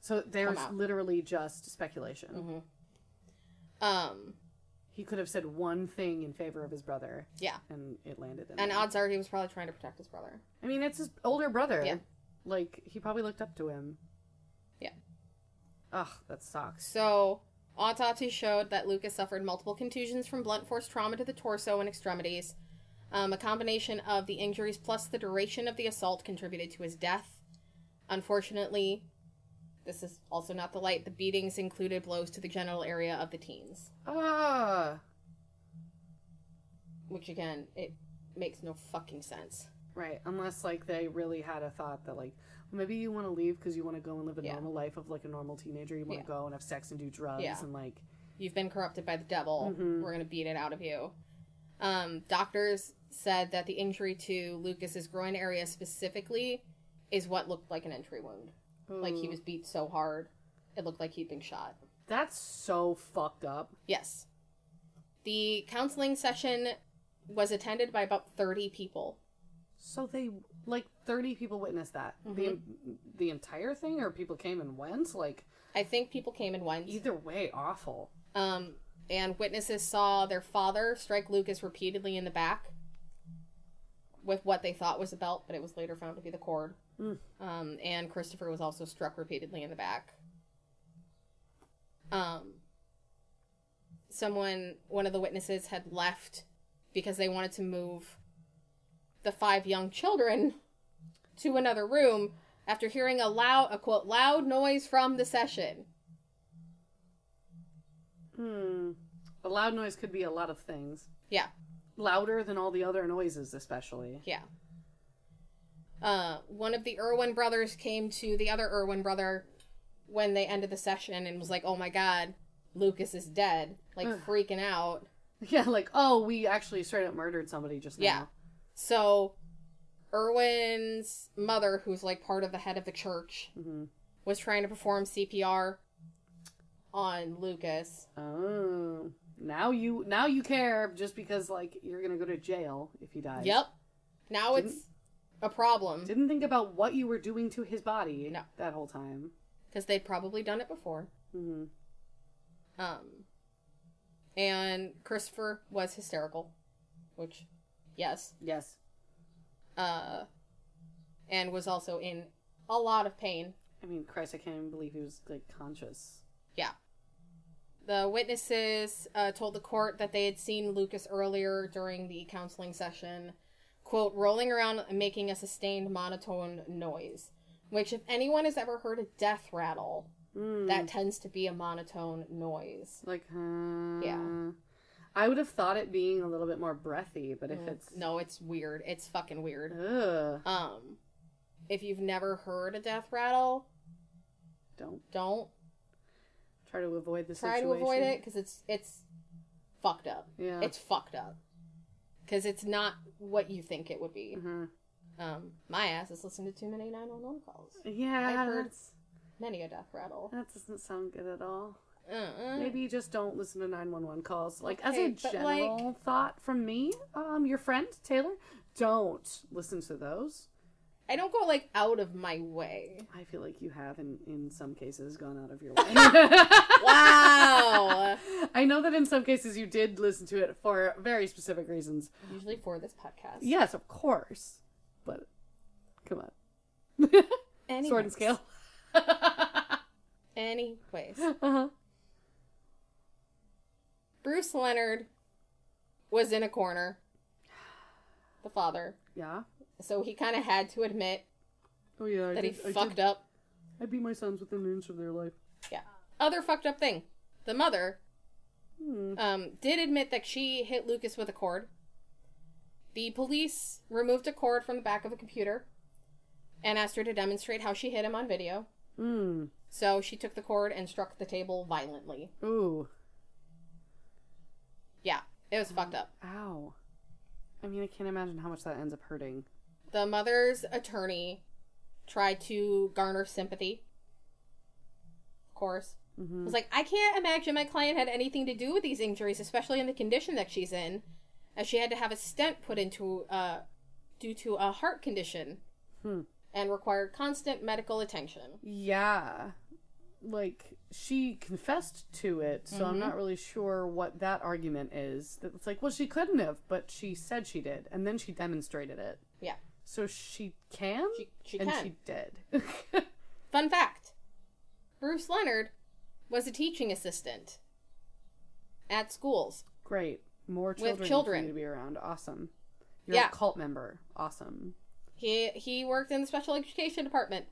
So there's literally just speculation. Mhm. Um, He could have said one thing in favor of his brother, yeah. and it landed in And that. odds are he was probably trying to protect his brother. I mean, it's his older brother. Yeah. Like, he probably looked up to him. Yeah. Ugh, that sucks. So, autopsy showed that Lucas suffered multiple contusions from blunt force trauma to the torso and extremities. Um, a combination of the injuries plus the duration of the assault contributed to his death. Unfortunately, this is also not the light. The beatings included blows to the genital area of the teens, Ah. which again, it makes no fucking sense. Right, unless like they really had a thought that like maybe you want to leave because you want to go and live a Yeah. normal life of like a normal teenager. You want to Yeah. go and have sex and do drugs Yeah. and like You've been corrupted by the devil. Mhm. We're going to beat it out of you. Um, doctors said that the injury to Lucas's groin area specifically is what looked like an entry wound. Like he was beat so hard, it looked like he'd been shot. That's so fucked up. Yes. The counseling session was attended by about 30 people. So they like thirty people witnessed that the the entire thing, or people came and went. Like I think people came and went. either way, awful. Um, and witnesses saw their father strike Lucas repeatedly in the back with what they thought was a belt, but it was later found to be the cord. Mm. Um, and Christopher was also struck repeatedly in the back. Um, someone, one of the witnesses, had left because they wanted to move the five young children to another room after hearing a loud, a quote, loud noise from the session. Hmm. A loud noise could be a lot of things. Yeah. Louder than all the other noises, especially. Yeah. Uh, one of the Irwin brothers came to the other Irwin brother when they ended the session and was like, "Oh my god, Lucas is dead!" Like freaking out. Yeah, like oh, we actually straight up murdered somebody just now. So, Irwin's mother, who's like part of the head of the church, hmm was trying to perform CPR on Lucas. Oh, now you now you care just because like you're gonna go to jail if he dies. Yep. Now Didn't- it's a problem Didn't think about what you were doing to his body. No. That whole time. because they'd probably done it before. hmm Um, and Christopher was hysterical, which, yes, Yes. uh, and was also in a lot of pain. I mean, Christ, I can't even believe he was like conscious. Yeah. The witnesses uh, told the court that they had seen Lucas earlier during the counseling session, quote, rolling around and making a sustained monotone noise. Which, if anyone has ever heard a death rattle, Mm. that tends to be a monotone noise. like Yeah. I would have thought it being a little bit more breathy, but if it's No, it's weird. It's fucking weird. ugh, Um, if you've never heard a death rattle, don't don't try to avoid the try situation. to avoid it because it's it's fucked up. Yeah. It's fucked up because it's not what you think it would be. hmm Um, my ass is listening to too many nine one one calls. Yeah, I've heard- Many a death rattle. that doesn't sound good at all. Uh-uh. Maybe just don't listen to 911 calls. Like, as a general thought from me, um, your friend, Taylor, don't listen to those. I don't go like out of my way. I feel like you have, in, in some cases, gone out of your way. Wow. I know that in some cases you did listen to it for very specific reasons. Usually for this podcast. Yes, of course. But, come on. Anyways. Sword and scale. Anyways, uh-huh. Bruce Leonard was in a corner. The father. Yeah. So he kind of had to admit Oh, yeah. I that he did- I fucked did- up. I beat my sons within an inch of their life. Yeah. Other fucked up thing. The mother Hmm. um, did admit that she hit Lucas with a cord. The police removed a cord from the back of a computer and asked her to demonstrate how she hit him on video. Hmm. So she took the cord and struck the table violently. Ooh. Yeah, it was fucked up. Ow. I mean, I can't imagine how much that ends up hurting. The mother's attorney tried to garner sympathy. Of course. Mm-hmm. was like, I can't imagine my client had anything to do with these injuries, especially in the condition that she's in, as she had to have a stent put into uh, due to a heart condition Hmm. and required constant medical attention. Yeah. Like, she confessed to it, so I'm Mhm. not really sure what that argument is. It's like, well, she couldn't have, but she said she did, and then she demonstrated it. Yeah. So she can? She, she and can. she did. Fun fact Bruce Leonard was a teaching assistant at schools. Great. More children, for children. to be around. Awesome. You're Yeah. a cult member. Awesome. He he worked in the special education department.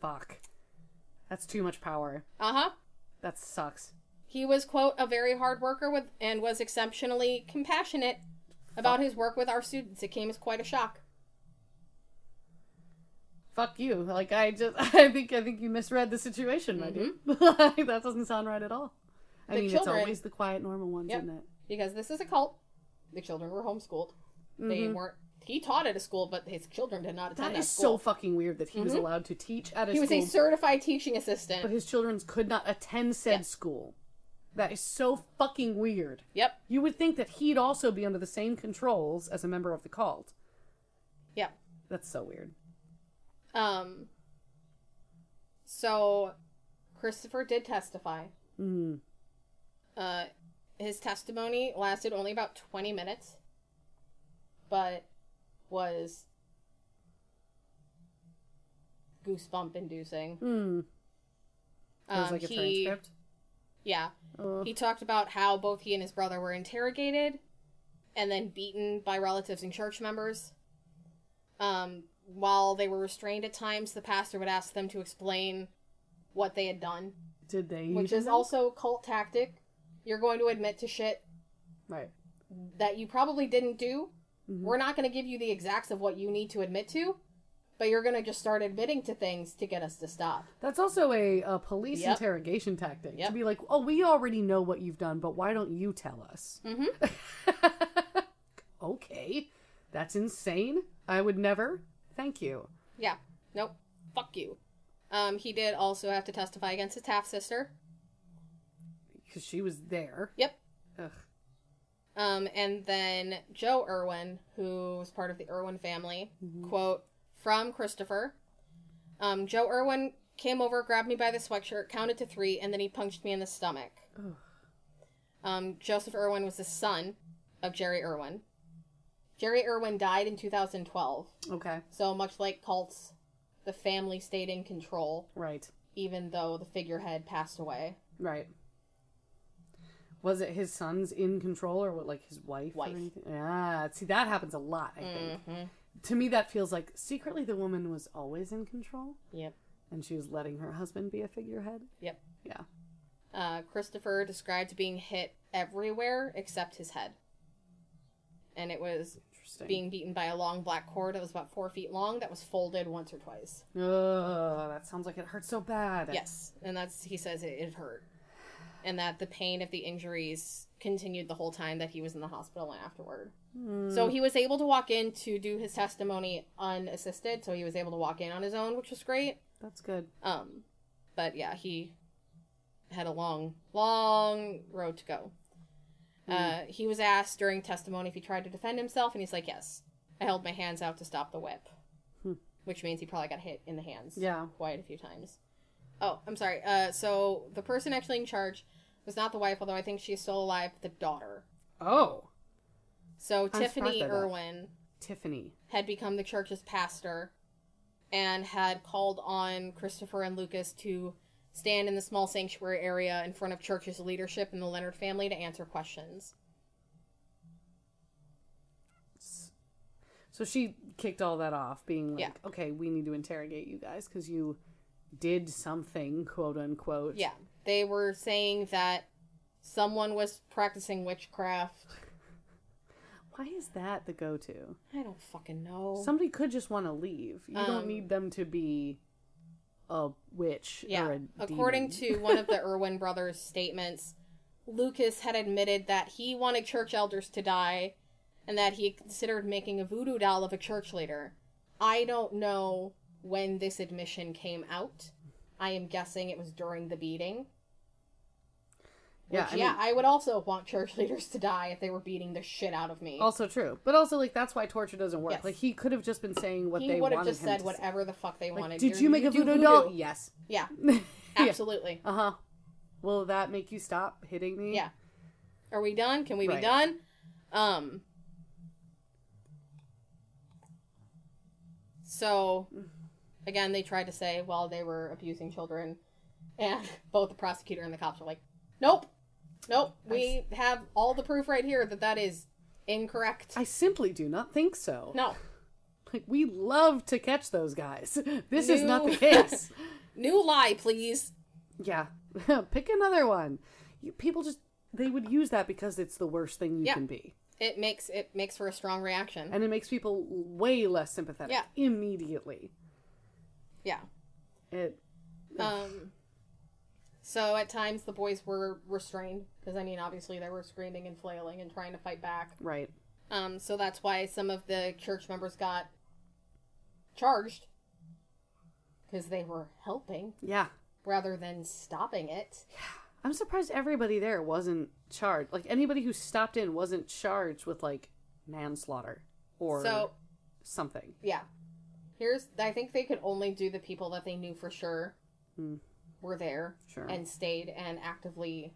Fuck. That's too much power. Uh huh. That sucks. He was quote a very hard worker with and was exceptionally compassionate about his work with our students. It came as quite a shock. Fuck you. Like I just I think I think you misread the situation, my dude. That doesn't sound right at all. I Mm-hmm. The mean, children- it's always the quiet, normal ones, Yep. isn't it? Because this is a cult. The children were homeschooled. They Mhm. weren't he taught at a school, but his children did not attend That that, is so fucking weird that he was Mhm. allowed to teach at a school. he was school, a certified teaching assistant. but his children could not attend said Yeah. school. That is so fucking weird. Yep. You would think that he'd also be under the same controls as a member of the cult. Yep. That's so weird. Um so Christopher did testify. Mm. Uh, his testimony lasted only about 20 minutes, but was goosebump inducing. Mm. There's Um, like a he, transcript. yeah, Oh. he talked about how both he and his brother were interrogated and then beaten by relatives and church members. Um, while they were restrained at times, the pastor would ask them to explain what they had done, Did they? which is know? also cult tactic. You're going to admit to shit right. that you probably didn't do. Mhm. We're not going to give you the exacts of what you need to admit to, but you're going to just start admitting to things to get us to stop. That's also a, a police Yep. interrogation tactic Yep. to be like, oh, we already know what you've done, but why don't you tell us? Mm-hmm. okay, that's insane. I would never. Thank you. Yeah. Nope. Fuck you. Um, he did also have to testify against his half sister. Because she was there. Yep. Ugh. Um, and then Joe Irwin, who was part of the Irwin family, Mm-hmm. quote from Christopher. Um, Joe Irwin came over, grabbed me by the sweatshirt, counted to three, and then he punched me in the stomach. Um, Joseph Irwin was the son of Jerry Irwin. Jerry Irwin died in 2012, Okay, so much like cults, the family stayed in control, right, even though the figurehead passed away. right. Was it his sons in control or what, like his wife? Wife. Yeah, see, that happens a lot, I think. Mm-hmm. To me, that feels like secretly the woman was always in control Yep. and she was letting her husband be a figurehead. Yep. Yeah. Uh, Christopher described being hit everywhere except his head. And it was being beaten by a long black cord that was about four feet long that was folded once or twice. Ugh, that sounds like it hurt so bad. Yes. And that's, he says it, it hurt. And that the pain of the injuries continued the whole time that he was in the hospital and afterward. Hmm. So he was able to walk in to do his testimony unassisted. So he was able to walk in on his own, which was great. That's good. Um, but yeah, he had a long, long road to go. Uh, he was asked during testimony if he tried to defend himself, and he's like, "Yes, I held my hands out to stop the whip," Hmm. which means he probably got hit in the hands Yeah. quite a few times. Oh, I'm sorry. Uh, so the person actually in charge was not the wife, although I think she's still alive. The daughter. Oh, So surprised Tiffany. Irwin Tiffany. had become the church's pastor and had called on Christopher and Lucas to stand in the small sanctuary area in front of church's leadership and the Leonard family to answer questions. So she kicked all that off, being like, Yeah. okay, we need to interrogate you guys because you did something, quote unquote. Yeah, they were saying that someone was practicing witchcraft. Why is that the go to? I don't fucking know. Somebody could just want to leave. You don't Um, need them to be a witch or Yeah, a according to one of the Irwin brothers' statements, Lucas had admitted that he wanted church elders to die and that he considered making a voodoo doll of a church leader. I don't know when this admission came out. I am guessing it was during the beating. Yeah, Which, I yeah, I would also want church leaders to die if they were beating the shit out of me. Also true, but also like that's why torture doesn't work. Yes. Like he could have just been saying what he they would have just said say. whatever the fuck they Like, wanted. did You're- you make a do voodoo, doll? Yes. Yeah, yeah. absolutely. Uh huh. Will that make you stop hitting me? Yeah. Are we done? Can we Right. be done? Um. So, again, they tried to say, well, they were abusing children, and both the prosecutor and the cops were like, "Nope, nope. We have all the proof right here that that is incorrect. I simply do not think so. no. Like we love to catch those guys. This is not the case. New lie, please. yeah. Pick another one. You, people just they would use that because it's the worst thing you Yeah. can be. It makes it makes for a strong reaction. And it makes people way less sympathetic Yeah. immediately. Yeah. It Um. So at times the boys were restrained because I mean obviously they were screaming and flailing and trying to fight back. right. Um. So that's why some of the church members got charged because they were helping Yeah. rather than stopping it. Yeah. I'm surprised everybody there wasn't charged. Like anybody who stopped in wasn't charged with like manslaughter or So something. yeah, here's I think they could only do the people that they knew for sure Hmm. were there Sure. and stayed and actively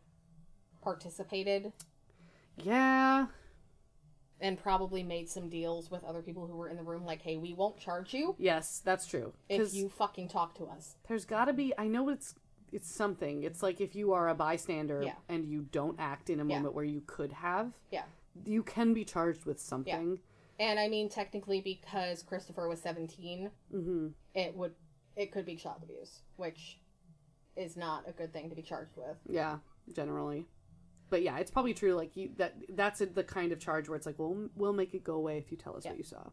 participated yeah. and probably made some deals with other people who were in the room like hey we won't charge you Yes, that's true. if you fucking talk to us there's got to be I know it's it's something. It's like if you are a bystander Yeah. and you don't act in a Yeah. moment where you could have, yeah you can be charged with something. And i mean technically because christopher was 17 hmm it would it could be child abuse which is not a good thing to be charged with Yeah, generally. But yeah, it's probably true. Like you, that that's the kind of charge where it's like, well, we'll make it go away if you tell us Yeah. what you saw.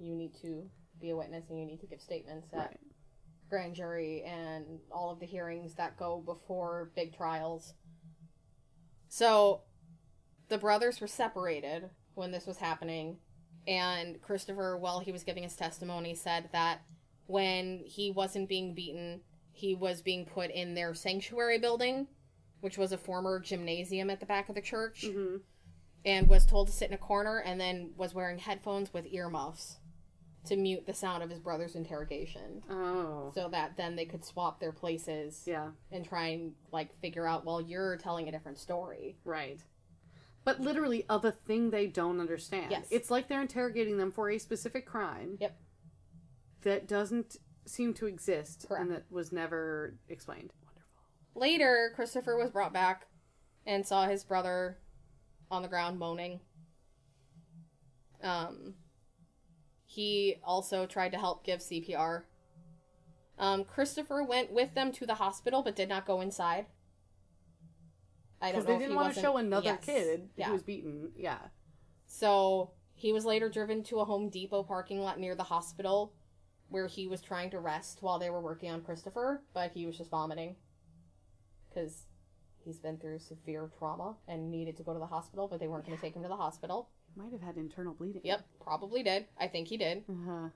you need to be a witness and you need to give statements at Right. grand jury and all of the hearings that go before big trials. So the brothers were separated when this was happening, and Christopher, while he was giving his testimony, said that when he wasn't being beaten, he was being put in their sanctuary building, which was a former gymnasium at the back of the church, Mhm. and was told to sit in a corner and then was wearing headphones with earmuffs to mute the sound of his brother's interrogation Oh. so that then they could swap their places Yeah. and try and like figure out well you're telling a different story Right. But literally of a thing they don't understand. Yes. It's like they're interrogating them for a specific crime. Yep. That doesn't seem to exist Correct. and that was never explained. Wonderful. later christopher was brought back and saw his brother on the ground moaning um he also tried to help give cpr um christopher went with them to the hospital but did not go inside i Because don't know they didn't want to show another Yes. kid yeah who was beaten. Yeah. So he was later driven to a Home Depot parking lot near the hospital where he was trying to rest while they were working on Christopher, but he was just vomiting because he's been through severe trauma and needed to go to the hospital, but they weren't going to take him to the hospital. Might have had internal bleeding. Yep, probably did. I think he did. Uh-huh.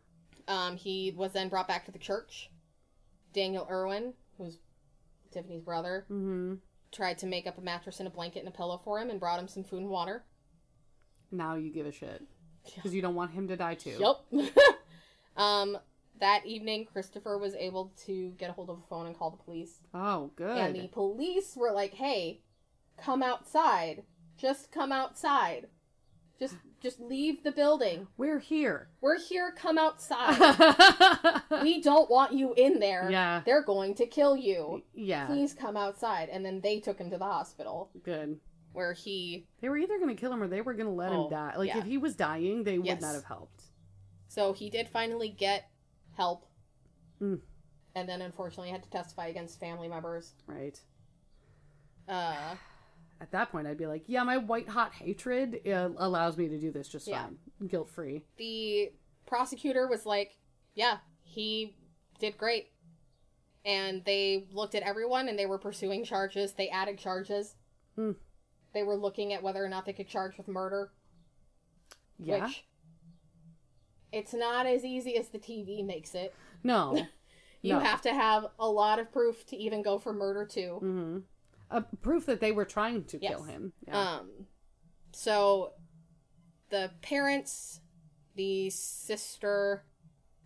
Um, he was then brought back to the church. Daniel Irwin, who's Tiffany's brother, Mm-hmm. Tried to make up a mattress and a blanket and a pillow for him and brought him some food and water. Now you give a shit. Because you don't want him to die too. Yep. um, that evening, Christopher was able to get a hold of a phone and call the police. Oh, good. And the police were like, "Hey, come outside. Just come outside. Just just leave the building. We're here. We're here. Come outside. we don't want you in there. Yeah. They're going to kill you. yeah. Please come outside." And then they took him to the hospital Good. where he They were either going to kill him or they were going to let Oh, him die. Like, yeah. if he was dying, they would not have helped. So he did finally get help. Mm. And then unfortunately had to testify against family members. Right. Uh, At that point, I'd be like, yeah, my white hot hatred uh, allows me to do this just Yeah. fine. Guilt free. the prosecutor was like, yeah, he did great. And they looked at everyone and they were pursuing charges. They added charges. Hmm. They were looking at whether or not they could charge with murder. Yeah. Which it's not as easy as the TV makes it. No. You No. have to have a lot of proof to even go for murder too. hmm Uh, proof that they were trying to Yes. kill him. Yeah. Um, so the parents, the sister,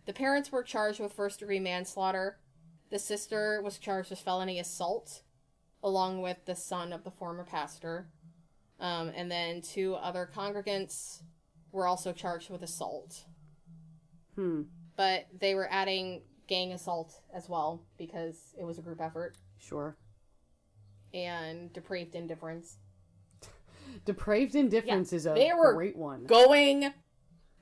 the parents were charged with first degree manslaughter. The sister was charged with felony assault, along with the son of the former pastor. Um, and then two other congregants were also charged with assault. hmm. But they were adding gang assault as well because it was a group effort Sure. And depraved indifference. Depraved indifference Yeah, is a they were great one. Going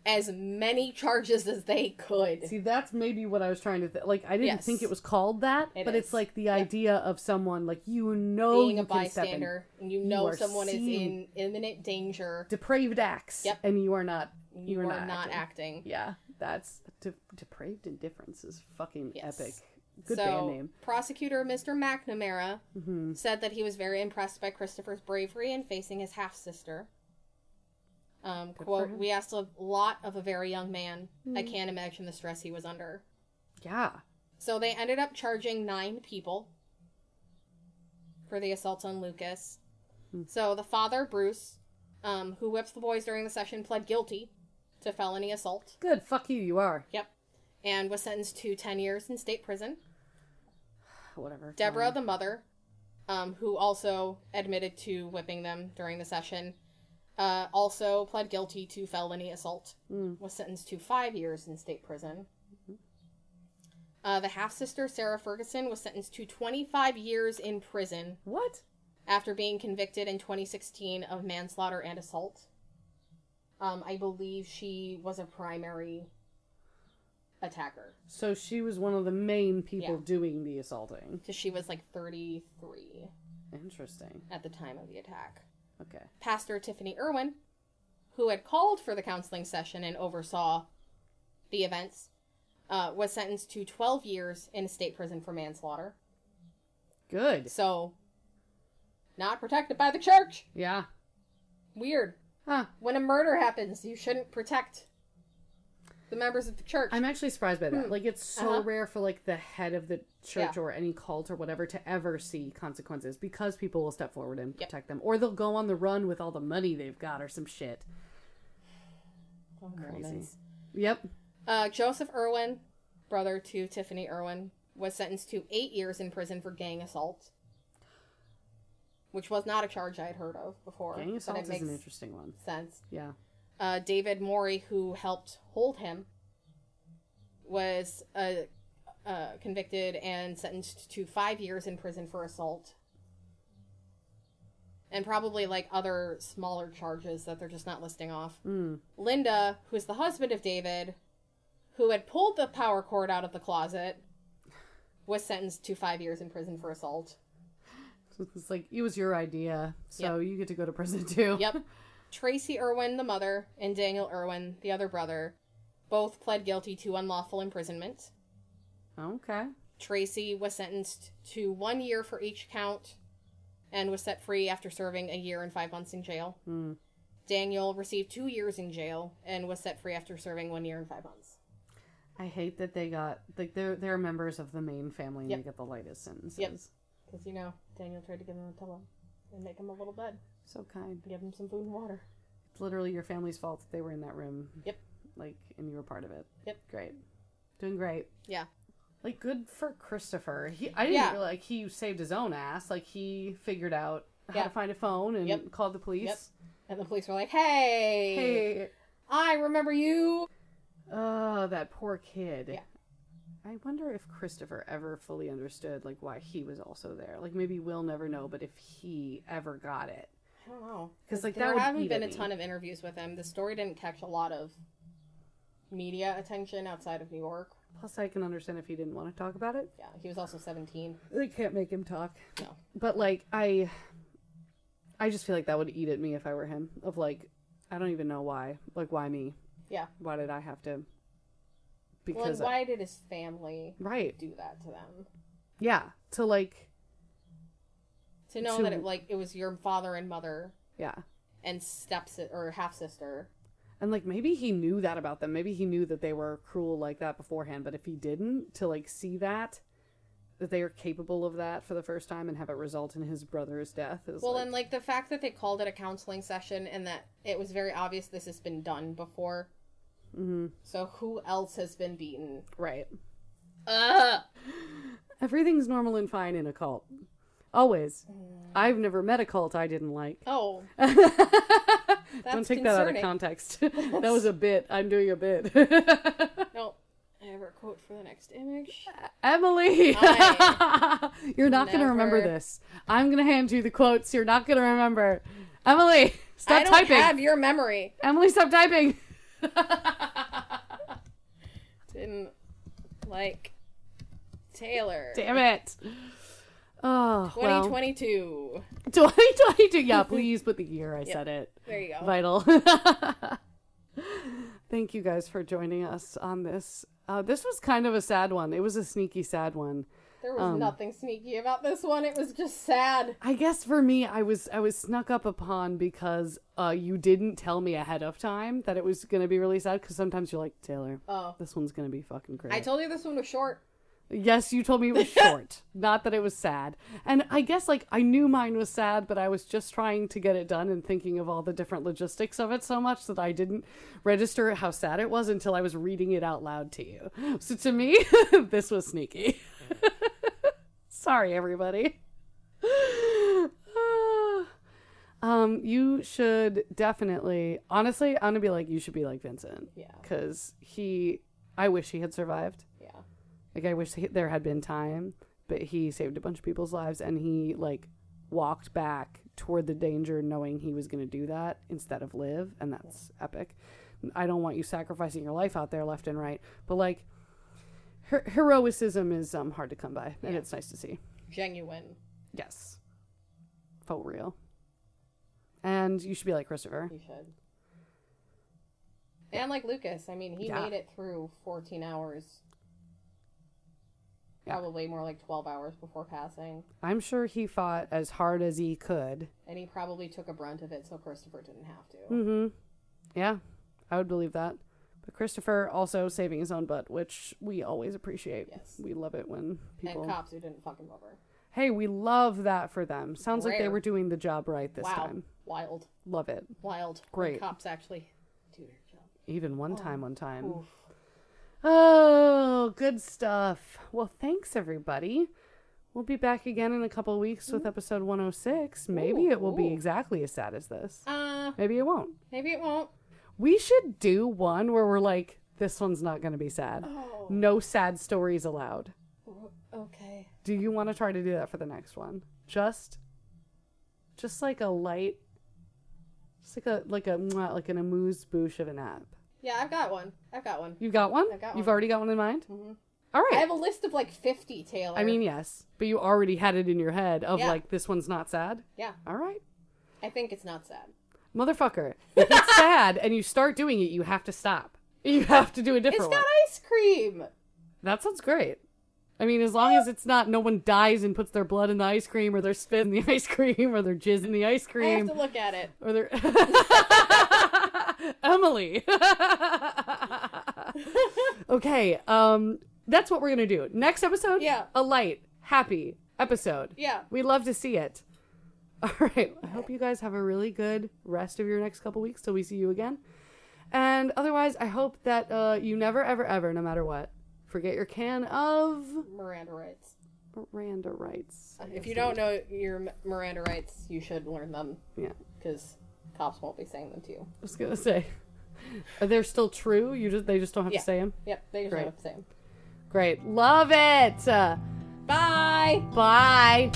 as many charges as they could. See, that's maybe what I was trying to th- like. I didn't Yes. think it was called that, It but it's like the idea of someone like you know being you a can step in bystander and you know are someone is in imminent danger, depraved acts, Yep. and you are not. you are are not not, acting. acting. Yeah, that's de- depraved indifference is fucking Yes. epic. Good so, band name. prosecutor Mr. McNamara hmm said that he was very impressed by Christopher's bravery in facing his half sister. Um, quote, we asked a lot of a very young man. I Hmm. can't imagine the stress he was under. Yeah. So they ended up charging nine people for the assault on Lucas. Hmm. So the father, Bruce, um, who whips the boys during the session, pled guilty to felony assault. Good. Fuck you. You are. Yep. And was sentenced to 10 years in state prison. Whatever. Deborah, the mother, um, who also admitted to whipping them during the session, uh, also pled guilty to felony assault. Mm. Was sentenced to five years in state prison. Uh, the half sister, Sarah Ferguson, was sentenced to 25 years in prison What? after being convicted in 2016 of manslaughter and assault. Um, I believe she was a primary attacker So she was one of the main people Yeah. doing the assaulting. because she was like 33 Interesting. at the time of the attack. Okay. Pastor Tiffany Irwin, who had called for the counseling session and oversaw the events, uh, was sentenced to 12 years in a state prison for manslaughter. Good. So, not protected by the church. Yeah. Weird. Huh. When a murder happens, you shouldn't protect the members of the church. I'm actually surprised by that. Hmm. Like it's so Uh-huh. rare for like the head of the church Yeah. or any cult or whatever to ever see consequences because people will step forward and Yep. protect them or they'll go on the run with all the money they've got or some shit. Oh, Crazy. Mormons. Yep. Uh, Joseph Irwin, brother to Tiffany Irwin, was sentenced to eight years in prison for gang assault, which was not a charge I had heard of before. Gang but assault it is makes an interesting one. sense. Yeah. Uh, David Morey, who helped hold him, was uh, uh, convicted and sentenced to five years in prison for assault. And probably like other smaller charges that they're just not listing off. Mm. Linda, who's the husband of David, who had pulled the power cord out of the closet, was sentenced to five years in prison for assault. It's like it was your idea, so you get to go to prison too. Yep. Tracy Irwin, the mother, and Daniel Irwin, the other brother, both pled guilty to unlawful imprisonment. Okay. Tracy was sentenced to one year for each count and was set free after serving a year and five months in jail. Hmm. Daniel received two years in jail and was set free after serving one year and five months. I hate that they got like they're they're members of the main family and Yep. they get the lightest sentences. Yep. Because, you know, Daniel tried to give him a pillow and make him a little bed, So kind. give them some food and water. It's literally your family's fault that they were in that room. Yep. Like and you were part of it. Yep. Great. Doing great. Yeah. Like good for Christopher. He I didn't Yeah. like he saved his own ass. Like he figured out how Yeah. to find a phone and Yep. called the police. Yep. And the police were like, hey, Hey, I remember you. oh, that poor kid. Yeah. I wonder if Christopher ever fully understood like why he was also there. Like maybe we'll never know, but if he ever got it. I don't know because like, there would haven't eat been a me. ton of interviews with him. The story didn't catch a lot of media attention outside of New York. Plus, I can understand if he didn't want to talk about it. Yeah, he was also 17. They can't make him talk. No. But like I, I just feel like that would eat at me if I were him. Of like, I don't even know why. Like, why me? Yeah. Why did I have to? Well, Because and why did his family right, do that to them? yeah. To like, To know To- that it like it was your father and mother yeah, and steps or half sister. and like maybe he knew that about them. Maybe he knew that they were cruel like that beforehand. But if he didn't, to like see that, that they are capable of that for the first time and have it result in his brother's death is Well, like, and like the fact that they called it a counseling session and that it was very obvious this has been done before. mhm, So who else has been beaten? right. Ugh. Everything's normal and fine in a cult. Always. Mm. I've never met a cult I didn't like. Oh, Don't take that out of context. that was a bit. I'm doing a bit. no. I have a quote for the next image. Emily, you're not going to remember this. I'm going to hand you the quotes. You're not going to remember. Emily, stop typing! I don't typing. have your memory. Emily, stop typing. Didn't like Taylor. Damn it. Oh, well. 2022. 2022. Yeah, please put the year I said it. There you go. Vital. Thank you guys for joining us on this. Uh, this was kind of a sad one. It was a sneaky sad one. There was Um, nothing sneaky about this one. It was just sad. I guess for me, I was I was snuck up upon because uh, you didn't tell me ahead of time that it was gonna be really sad. Because sometimes you're like Taylor, Oh. this one's gonna be fucking great. I told you this one was short. Yes, you told me it was short, not that it was sad. And I guess like I knew mine was sad, but I was just trying to get it done and thinking of all the different logistics of it so much that I didn't register how sad it was until I was reading it out loud to you. So to me, this was sneaky. Sorry, everybody. um, you should definitely, honestly, I'm gonna be like, you should be like Vincent. Yeah. Because he, I wish he had survived. Like I wish there had been time, but he saved a bunch of people's lives and he like walked back toward the danger knowing he was going to do that instead of live and that's epic. I don't want you sacrificing your life out there left and right, but like her- heroicism is um hard to come by and Yeah. it's nice to see. Genuine. Yes. For real. And you should be like Christopher. You should. And like Lucas, I mean, he Yeah. made it through 14 hours. Yeah. Probably more like 12 hours before passing. I'm sure he fought as hard as he could. And he probably took a brunt of it so Christopher didn't have to. Mm-hmm. Yeah, I would believe that. But Christopher also saving his own butt, which we always appreciate. Yes. We love it when people. And cops who didn't fuck him over. Hey, we love that for them. Sounds like they were doing the job right this wow. time. Wild. Love it. Wild. When Great. cops actually do their job. Even one time, one time. Oof. Oh, good stuff. Well, thanks everybody. We'll be back again in a couple weeks with episode 106. Maybe it will be Ooh. exactly as sad as this. Uh, Maybe it won't. maybe it won't. We should do one where we're like, this one's not going to be sad. Oh. No sad stories allowed. Okay. Do you want to try to do that for the next one? Just, just like a light, just like a like a mwah, like an amuse bouche of a nap. Yeah, I've got one. I've got one. You've got one? I've got one. You've already got one in mind. Mhm. All right. I have a list of like 50, Taylor. I mean, yes, but you already had it in your head of Yeah. like this one's not sad. yeah, All right, I think it's not sad. motherfucker. If it's sad and you start doing it, you have to stop. You have to do a It's different got one. ice cream. That sounds great. I mean, as long as it's not no one dies and puts their blood in the ice cream or their spit in the ice cream or their jizz in the ice cream. I have cream to look at it. or their Emily. okay, um that's what we're going to do. Next episode, Yeah. a light, happy episode. Yeah. We love to see it. All right. I hope you guys have a really good rest of your next couple weeks till we see you again. And otherwise, I hope that uh, you never, ever, ever, no matter what, forget your can of Miranda rights. Miranda rights. If you don't know your Miranda rights, you should learn them Yeah. because cops won't be saying them to you. I was gonna say, are they still true? You just they just don't have Yeah. to say them. Yep, they just Great. don't have to say them. Great, love it. Uh, Bye. bye.